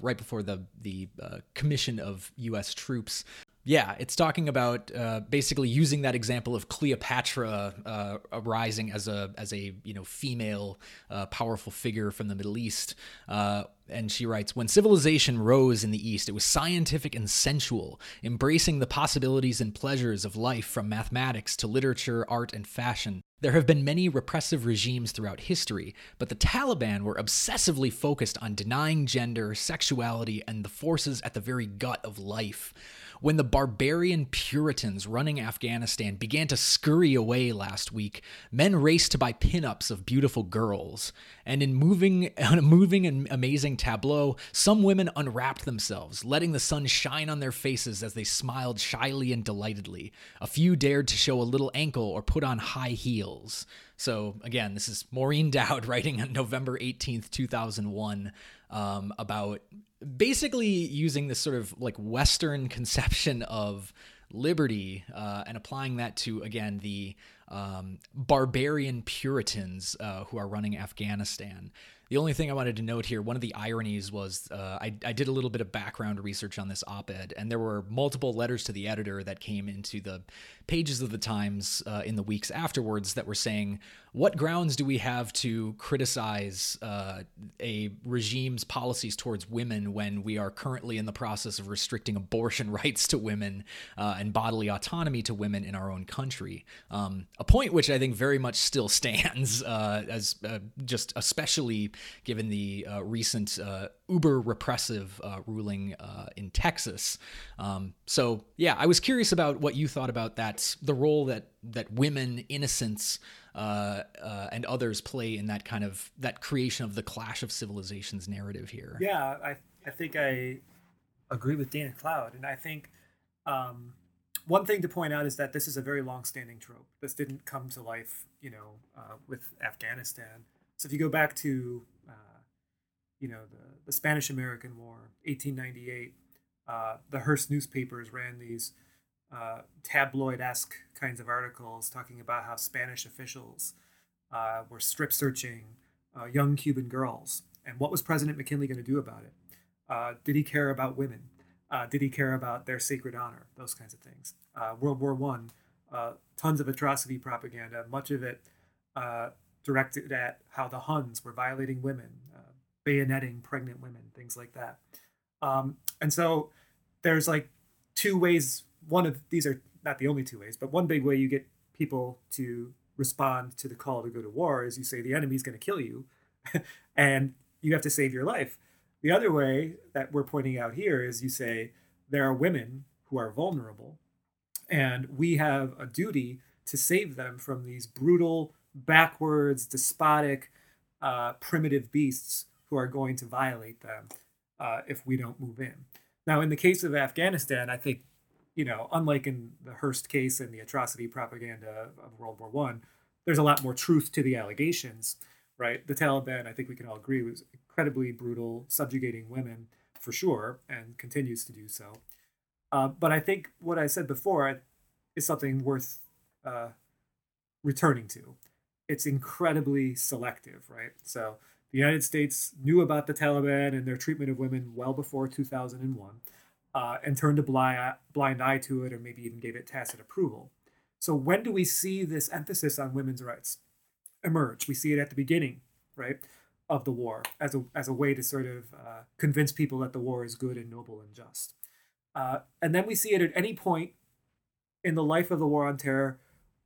right before the, the commission of U.S. troops yeah, it's talking about uh, basically using that example of Cleopatra uh, arising as a as a you know female uh, powerful figure from the Middle East. Uh, and she writes, when civilization rose in the East, it was scientific and sensual, embracing the possibilities and pleasures of life from mathematics to literature, art, and fashion. There have been many repressive regimes throughout history, but the Taliban were obsessively focused on denying gender, sexuality, and the forces at the very gut of life. When the barbarian Puritans running Afghanistan began to scurry away last week, men raced to buy pinups of beautiful girls. And in moving, a moving and amazing tableau, some women unwrapped themselves, letting the sun shine on their faces as they smiled shyly and delightedly. A few dared to show a little ankle or put on high heels. So, again, this is Maureen Dowd writing on November 18th, 2001, um, about basically using this sort of like Western conception of liberty uh, and applying that to, again, the um, barbarian Puritans uh, who are running Afghanistan. The only thing I wanted to note here, one of the ironies was uh, I, I, did a little bit of background research on this op ed, and there were multiple letters to the editor that came into the pages of the Times uh, in the weeks afterwards that were saying, what grounds do we have to criticize uh, a regime's policies towards women when we are currently in the process of restricting abortion rights to women uh, and bodily autonomy to women in our own country? Um, a point which I think very much still stands, uh, as uh, just especially given the uh, recent uber repressive ruling in Texas. Um, so, yeah, I was curious about what you thought about that, the role that that women, innocents, uh, uh, and others play in that kind of that creation of the clash of civilizations narrative here. Yeah, I I think I agree with Dana Cloud, and I think um, one thing to point out is that this is a very long-standing trope. This didn't come to life, you know, uh, with Afghanistan. So if you go back to, uh, you know, the the Spanish American War, 1898, uh, the Hearst newspapers ran these uh, tabloid esque kinds of articles talking about how Spanish officials uh, were strip searching uh, young Cuban girls. And what was President McKinley going to do about it? Uh, did he care about women? Uh, did he care about their sacred honor? Those kinds of things. Uh, World War One, tons of atrocity propaganda, much of it directed at how the Huns were violating women, bayoneting pregnant women, things like that. Um, and so there's like two ways one of these are not the only two ways, but one big way you get people to respond to the call to go to war is you say the enemy's going to kill you and you have to save your life. The other way that we're pointing out here is you say there are women who are vulnerable and we have a duty to save them from these brutal, backwards, despotic, uh, primitive beasts who are going to violate them uh, if we don't move in. Now, in the case of Afghanistan, I think you know, unlike in the Hearst case and the atrocity propaganda of World War One, there's a lot more truth to the allegations, right? The Taliban, I think we can all agree, was incredibly brutal, subjugating women for sure, and continues to do so. Uh, but I think what I said before is something worth uh, returning to. It's incredibly selective, right? So the United States knew about the Taliban and their treatment of women well before 2001 uh, and turned a blind, blind eye to it or maybe even gave it tacit approval. So when do we see this emphasis on women's rights emerge? We see it at the beginning, right? of the war as a as a way to sort of uh, convince people that the war is good and noble and just. Uh, and then we see it at any point in the life of the war on terror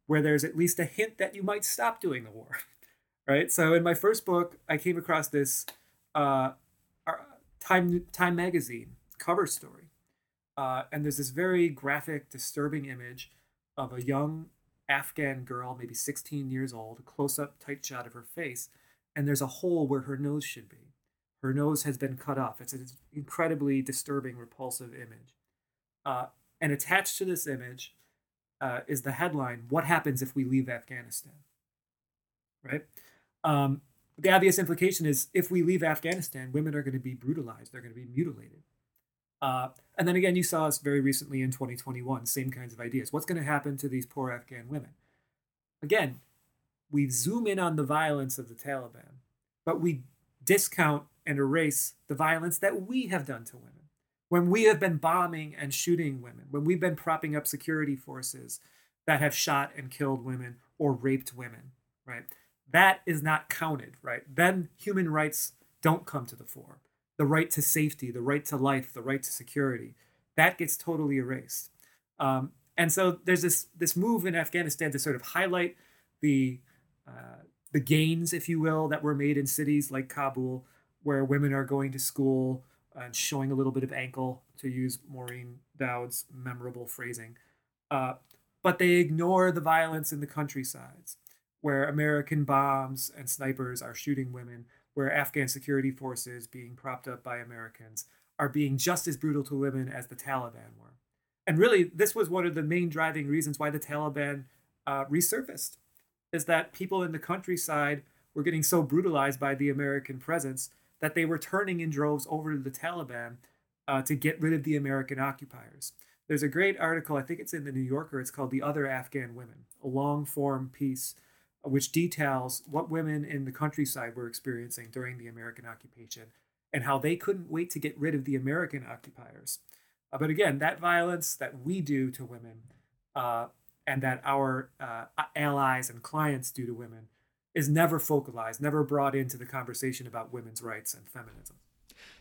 where there's at least a hint that you might stop doing the war. right? So in my first book, I came across this uh, Time Time magazine cover story, uh, and there's this very graphic, disturbing image of a young Afghan girl, maybe 16 years old, close up, tight shot of her face, and there's a hole where her nose should be. Her nose has been cut off. It's an incredibly disturbing, repulsive image. Uh, and attached to this image uh, is the headline What happens if we leave Afghanistan? Right? Um, the obvious implication is if we leave Afghanistan, women are going to be brutalized, they're going to be mutilated. Uh, and then again, you saw us very recently in 2021, same kinds of ideas. What's going to happen to these poor Afghan women? Again, we zoom in on the violence of the Taliban, but we discount and erase the violence that we have done to women. When we have been bombing and shooting women, when we've been propping up security forces that have shot and killed women or raped women, right? That is not counted, right? Then human rights don't come to the fore. The right to safety, the right to life, the right to security, that gets totally erased. Um, and so there's this this move in Afghanistan to sort of highlight the uh, the gains, if you will, that were made in cities like Kabul, where women are going to school and showing a little bit of ankle, to use Maureen Dowd's memorable phrasing. Uh, but they ignore the violence in the countrysides, where American bombs and snipers are shooting women, where Afghan security forces, being propped up by Americans, are being just as brutal to women as the Taliban were. And really, this was one of the main driving reasons why the Taliban uh, resurfaced is that people in the countryside were getting so brutalized by the American presence that they were turning in droves over to the Taliban uh, to get rid of the American occupiers. There's a great article, I think it's in the New Yorker, it's called The Other Afghan Women, a long form piece which details what women in the countryside were experiencing during the American occupation and how they couldn't wait to get rid of the American occupiers. Uh, but again, that violence that we do to women uh, and that our uh, allies and clients do to women is never focalized, never brought into the conversation about women's rights and feminism.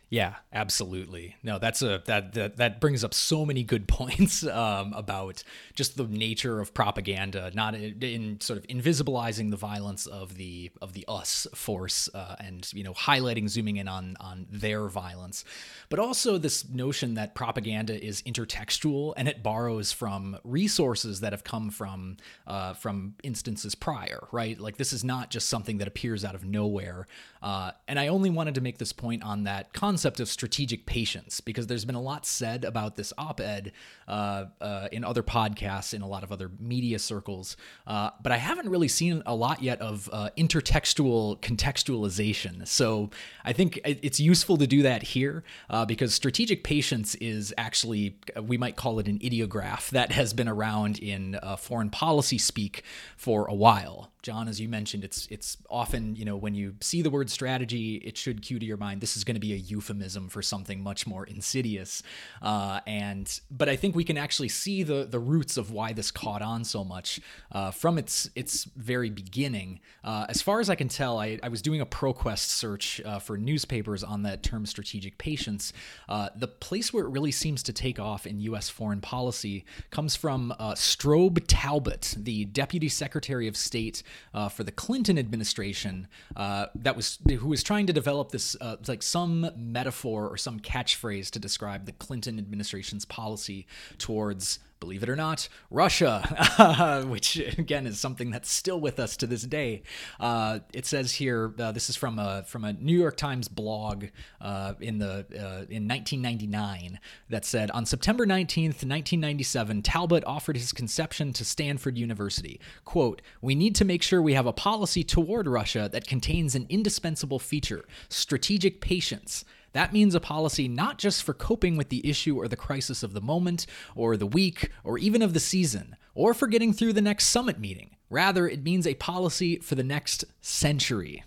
Yeah, absolutely. No, that's a that that that brings up so many good points um, about just the nature of propaganda, not in, in, sort of invisibilizing the violence of the of the us force, uh, and you know highlighting, zooming in on on their violence, but also this notion that propaganda is intertextual and it borrows from resources that have come from uh, from instances prior, right? Like this is not just something that appears out of nowhere. Uh, and I only wanted to make this point on that concept of strategic patience because there's been a lot said about this op ed uh, uh, in other podcasts, in a lot of other media circles. Uh, but I haven't really seen a lot yet of uh, intertextual contextualization. So I think it's useful to do that here uh, because strategic patience is actually, we might call it an ideograph that has been around in foreign policy speak for a while. John, as you mentioned, it's it's often you know when you see the word strategy, it should cue to your mind this is going to be a euphemism for something much more insidious. Uh, and but I think we can actually see the the roots of why this caught on so much uh, from its its very beginning. Uh, as far as I can tell, I, I was doing a ProQuest search uh, for newspapers on that term strategic patience. Uh, the place where it really seems to take off in U.S. foreign policy comes from uh, Strobe Talbott, the Deputy Secretary of State uh, for the Clinton administration uh, that was who was trying to develop this uh, like some metaphor or some catchphrase to describe the Clinton administration's policy towards believe it or not, Russia, which again is something that's still with us to this day. Uh, it says here, uh, this is from a from a New York Times blog uh, in the uh, in 1999 that said on September 19th, 1997, Talbott offered his conception to Stanford University. "Quote: We need to make sure we have a policy toward Russia that contains an indispensable feature: strategic patience." That means a policy not just for coping with the issue or the crisis of the moment, or the week, or even of the season, or for getting through the next summit meeting. Rather, it means a policy for the next century.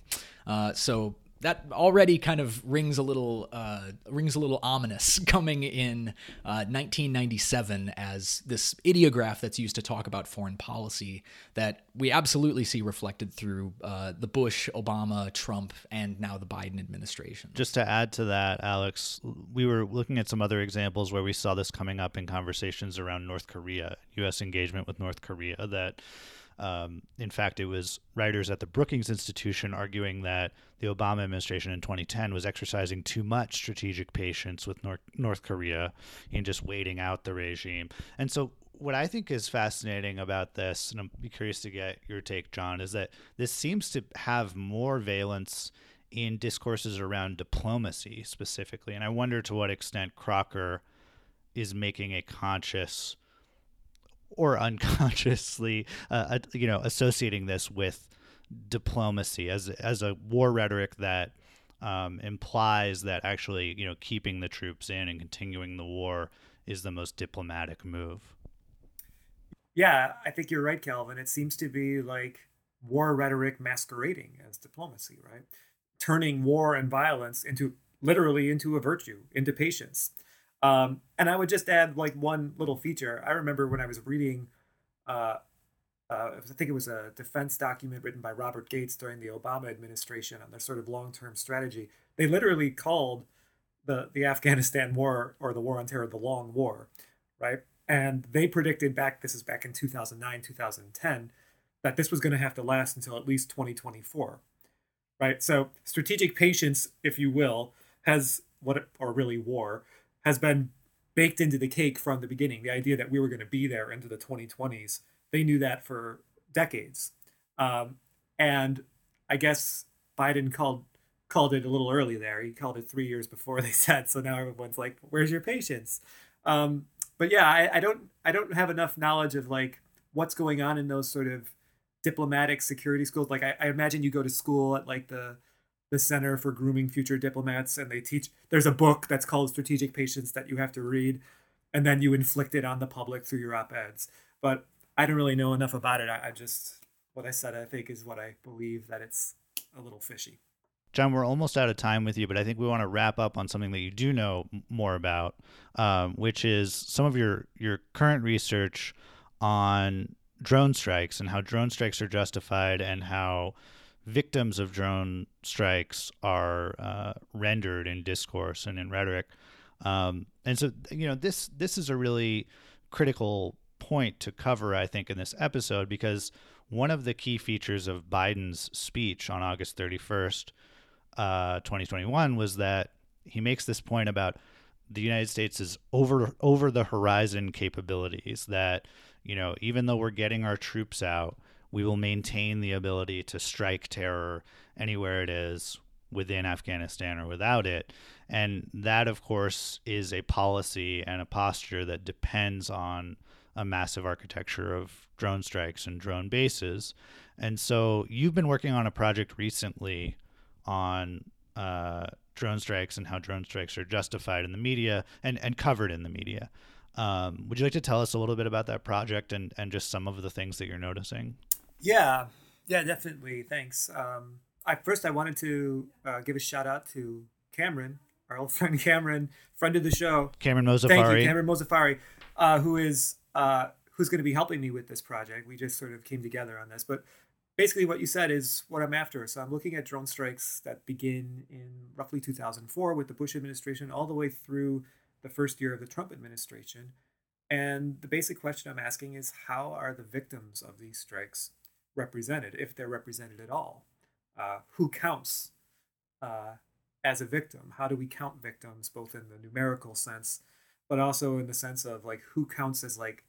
Uh, so, that already kind of rings a little uh, rings a little ominous coming in uh, 1997 as this ideograph that's used to talk about foreign policy that we absolutely see reflected through uh, the Bush, Obama, Trump, and now the Biden administration. Just to add to that, Alex, we were looking at some other examples where we saw this coming up in conversations around North Korea, U.S. engagement with North Korea. That um, in fact, it was writers at the Brookings Institution arguing that the Obama administration in 2010 was exercising too much strategic patience with North, North Korea in just waiting out the regime. And so, what I think is fascinating about this, and I'm curious to get your take, John, is that this seems to have more valence in discourses around diplomacy specifically. And I wonder to what extent Crocker is making a conscious or unconsciously, uh, you know, associating this with diplomacy as as a war rhetoric that um, implies that actually, you know, keeping the troops in and continuing the war is the most diplomatic move. Yeah, I think you're right, Calvin. It seems to be like war rhetoric masquerading as diplomacy, right? Turning war and violence into literally into a virtue, into patience. Um, and I would just add like one little feature. I remember when I was reading, uh, uh, I think it was a defense document written by Robert Gates during the Obama administration on their sort of long-term strategy. They literally called the the Afghanistan war or the war on terror the long war, right? And they predicted back this is back in 2009, 2010 that this was going to have to last until at least 2024. Right? So strategic patience, if you will, has what or really war has been baked into the cake from the beginning. The idea that we were going to be there into the 2020s, they knew that for decades. Um, and I guess Biden called called it a little early there. He called it three years before they said. So now everyone's like, "Where's your patience?" Um, but yeah, I, I don't I don't have enough knowledge of like what's going on in those sort of diplomatic security schools. Like I, I imagine you go to school at like the the Center for Grooming Future Diplomats, and they teach. There's a book that's called Strategic Patience that you have to read, and then you inflict it on the public through your op eds. But I don't really know enough about it. I, I just what I said. I think is what I believe that it's a little fishy. John, we're almost out of time with you, but I think we want to wrap up on something that you do know more about, um, which is some of your your current research on drone strikes and how drone strikes are justified and how victims of drone strikes are uh, rendered in discourse and in rhetoric. Um, and so, you know, this this is a really critical point to cover, I think, in this episode because one of the key features of Biden's speech on August 31st, uh, 2021, was that he makes this point about the United States' is over over the horizon capabilities. That you know, even though we're getting our troops out, we will maintain the ability to strike terror anywhere it is within Afghanistan or without it. And that, of course, is a policy and a posture that depends on a massive architecture of drone strikes and drone bases. And so you've been working on a project recently on uh, drone strikes and how drone strikes are justified in the media and, and covered in the media. Um, would you like to tell us a little bit about that project and, and just some of the things that you're noticing? Yeah, yeah, definitely. Thanks. Um, I first I wanted to uh, give a shout out to Cameron, our old friend Cameron, friend of the show. Cameron Mozafari. Thank you, Cameron Mozafari, uh, who is uh, who's going to be helping me with this project. We just sort of came together on this, but basically what you said is what I'm after. So I'm looking at drone strikes that begin in roughly 2004 with the Bush administration, all the way through the first year of the Trump administration. And the basic question I'm asking is how are the victims of these strikes represented, if they're represented at all. Uh, who counts uh, as a victim? How do we count victims, both in the numerical sense, but also in the sense of like who counts as like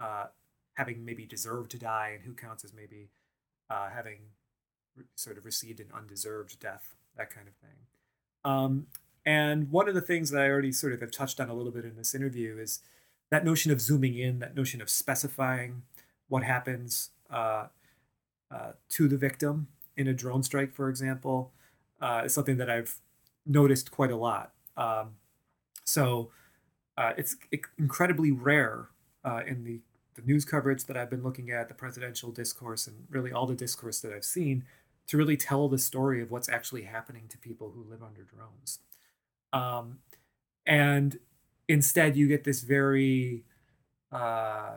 uh, having maybe deserved to die, and who counts as maybe uh, having re- sort of received an undeserved death, that kind of thing. Um, and one of the things that I already sort of have touched on a little bit in this interview is that notion of zooming in, that notion of specifying what happens uh, uh, to the victim in a drone strike, for example, uh, is something that I've noticed quite a lot. Um, so uh, it's incredibly rare uh, in the, the news coverage that I've been looking at, the presidential discourse, and really all the discourse that I've seen to really tell the story of what's actually happening to people who live under drones. Um, and instead, you get this very uh,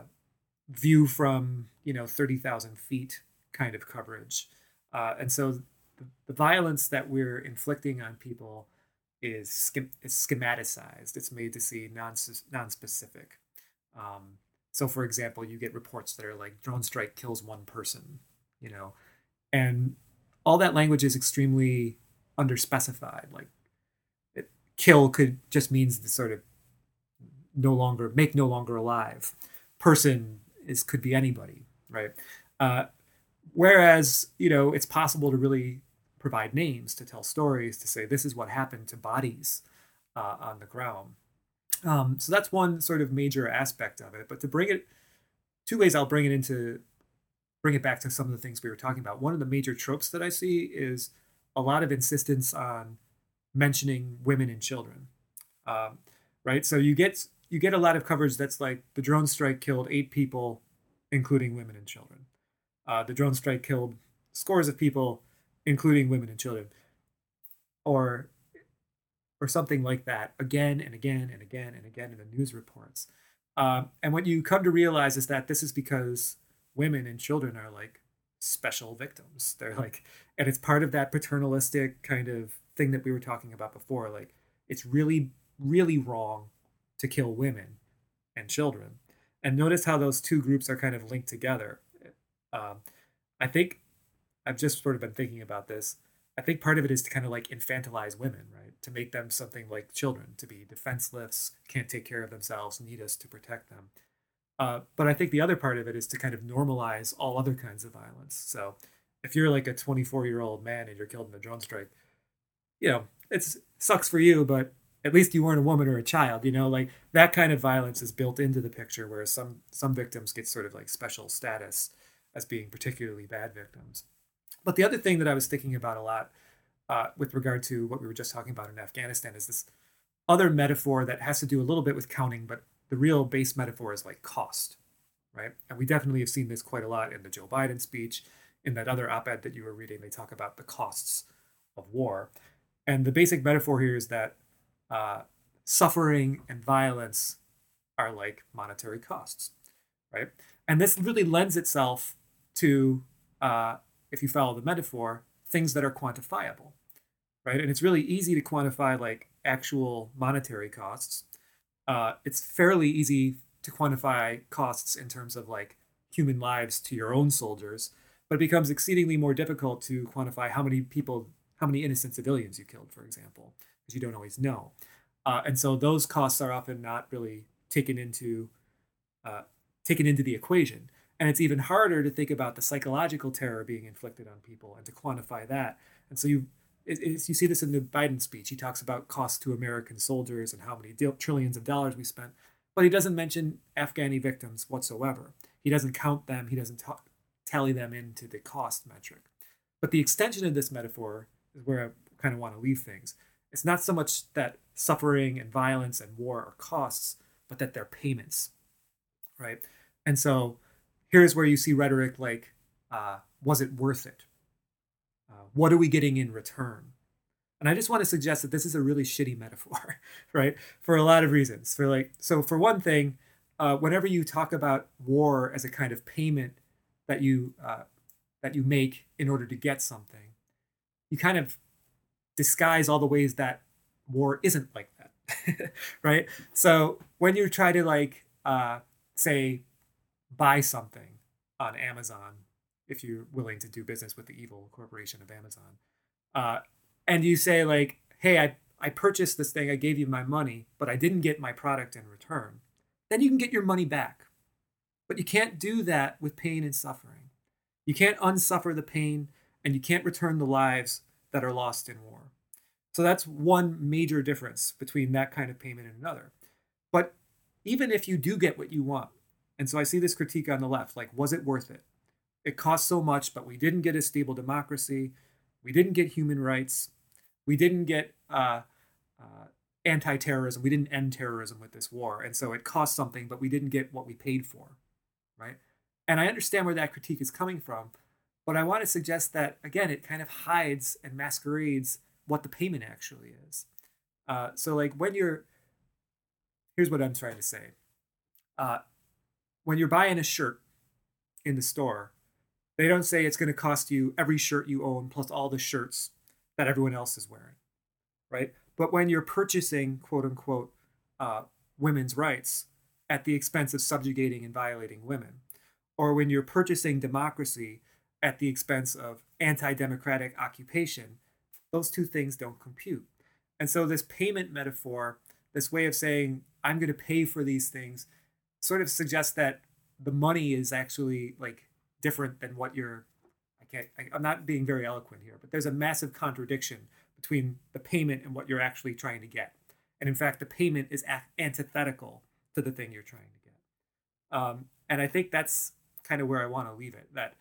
view from you know thirty thousand feet kind of coverage, uh, and so the, the, violence that we're inflicting on people is, schem- is schematized. It's made to see non non-specific. Um, so, for example, you get reports that are like drone strike kills one person, you know, and all that language is extremely underspecified. Like, it, kill could just means the sort of no longer make no longer alive. Person is could be anybody, right? Uh, whereas you know it's possible to really provide names to tell stories to say this is what happened to bodies uh, on the ground. Um, so that's one sort of major aspect of it. But to bring it, two ways I'll bring it into, bring it back to some of the things we were talking about. One of the major tropes that I see is a lot of insistence on mentioning women and children, um, right? So you get you get a lot of coverage that's like the drone strike killed eight people, including women and children. Uh, the drone strike killed scores of people, including women and children, or or something like that, again and again and again and again in the news reports. Um, and what you come to realize is that this is because women and children are like special victims. They're like, and it's part of that paternalistic kind of thing that we were talking about before. Like, it's really, really wrong to kill women and children. And notice how those two groups are kind of linked together. Um, I think I've just sort of been thinking about this. I think part of it is to kind of like infantilize women, right? To make them something like children, to be defenseless, can't take care of themselves, need us to protect them. Uh, but I think the other part of it is to kind of normalize all other kinds of violence. So if you're like a 24 year old man and you're killed in a drone strike, you know, it sucks for you, but at least you weren't a woman or a child, you know, like that kind of violence is built into the picture, whereas some some victims get sort of like special status as being particularly bad victims. But the other thing that I was thinking about a lot uh, with regard to what we were just talking about in Afghanistan is this other metaphor that has to do a little bit with counting, but the real base metaphor is like cost, right? And we definitely have seen this quite a lot in the Joe Biden speech. In that other op ed that you were reading, they talk about the costs of war. And the basic metaphor here is that uh, suffering and violence are like monetary costs, right? And this really lends itself to, uh, if you follow the metaphor, things that are quantifiable, right? And it's really easy to quantify like actual monetary costs. Uh, it's fairly easy to quantify costs in terms of like human lives to your own soldiers, but it becomes exceedingly more difficult to quantify how many people, how many innocent civilians you killed, for example, because you don't always know. Uh, and so those costs are often not really taken into uh, taken into the equation. And it's even harder to think about the psychological terror being inflicted on people and to quantify that. And so you you see this in the Biden speech. He talks about costs to American soldiers and how many trillions of dollars we spent, but he doesn't mention Afghani victims whatsoever. He doesn't count them. He doesn't t- tally them into the cost metric. But the extension of this metaphor is where I kind of want to leave things. It's not so much that suffering and violence and war are costs, but that they're payments, right? And so here's where you see rhetoric like, uh, was it worth it? Uh, what are we getting in return? And I just want to suggest that this is a really shitty metaphor, right? For a lot of reasons. For like, so for one thing, uh, whenever you talk about war as a kind of payment that you uh, that you make in order to get something, you kind of disguise all the ways that war isn't like that, right? So when you try to like uh, say buy something on Amazon if you're willing to do business with the evil corporation of Amazon. Uh, and you say like, "Hey, I I purchased this thing. I gave you my money, but I didn't get my product in return." Then you can get your money back. But you can't do that with pain and suffering. You can't unsuffer the pain and you can't return the lives that are lost in war. So that's one major difference between that kind of payment and another. But even if you do get what you want, and so I see this critique on the left like, was it worth it? It cost so much, but we didn't get a stable democracy. We didn't get human rights. We didn't get uh, uh, anti terrorism. We didn't end terrorism with this war. And so it cost something, but we didn't get what we paid for. Right. And I understand where that critique is coming from. But I want to suggest that, again, it kind of hides and masquerades what the payment actually is. Uh, so, like, when you're, here's what I'm trying to say. Uh, when you're buying a shirt in the store, they don't say it's going to cost you every shirt you own plus all the shirts that everyone else is wearing, right? But when you're purchasing, quote unquote, uh, women's rights at the expense of subjugating and violating women, or when you're purchasing democracy at the expense of anti democratic occupation, those two things don't compute. And so, this payment metaphor, this way of saying, I'm going to pay for these things, sort of suggests that the money is actually like different than what you're. I can't, I, I'm not being very eloquent here, but there's a massive contradiction between the payment and what you're actually trying to get. And in fact, the payment is antithetical to the thing you're trying to get. Um, and I think that's kind of where I want to leave it. That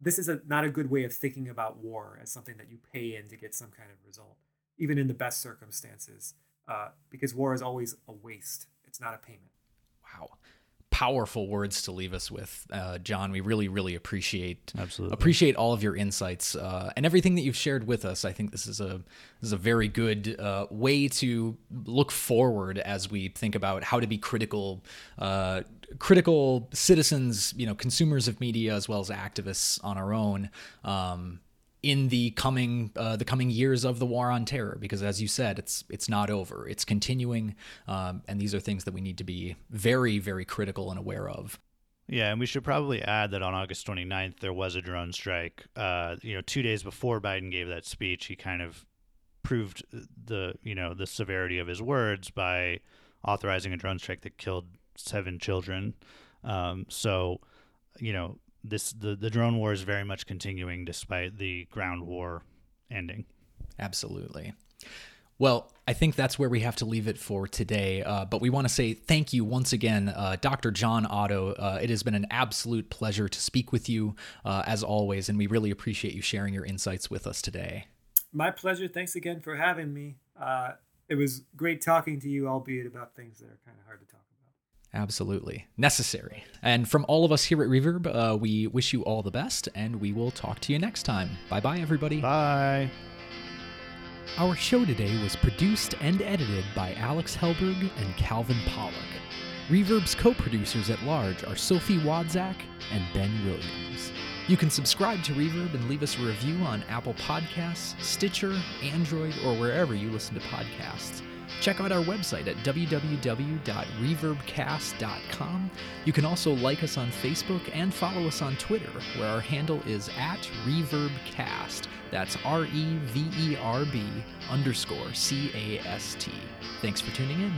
this is a, not a good way of thinking about war as something that you pay in to get some kind of result, even in the best circumstances, uh, because war is always a waste. It's not a payment. Wow. Powerful words to leave us with, uh, John. We really, really appreciate Absolutely. appreciate all of your insights uh, and everything that you've shared with us. I think this is a this is a very good uh, way to look forward as we think about how to be critical uh, critical citizens, you know, consumers of media as well as activists on our own. Um, in the coming uh, the coming years of the war on terror because as you said it's it's not over it's continuing um, and these are things that we need to be very very critical and aware of yeah, and we should probably add that on August 29th there was a drone strike. Uh, you know, two days before Biden gave that speech, he kind of proved the you know the severity of his words by authorizing a drone strike that killed seven children. Um, so, you know, this the, the drone war is very much continuing despite the ground war ending. Absolutely. Well, I think that's where we have to leave it for today. Uh, but we want to say thank you once again, uh, Dr. John Oddo. Uh, it has been an absolute pleasure to speak with you, uh, as always, and we really appreciate you sharing your insights with us today. My pleasure. Thanks again for having me. Uh, it was great talking to you, albeit about things that are kind of hard to talk about. Absolutely. Necessary. And from all of us here at Reverb, uh, we wish you all the best, and we will talk to you next time. Bye bye, everybody. Bye. Our show today was produced and edited by Alex Helberg and Calvin Pollak. Reverb's co producers at large are Sophie Wadzak and Ben Williams. You can subscribe to Reverb and leave us a review on Apple Podcasts, Stitcher, Android, or wherever you listen to podcasts. Check out our website at www.reverbcast.com. You can also like us on Facebook and follow us on Twitter, where our handle is at ReverbCast. That's R E V E R B underscore C A S T. Thanks for tuning in.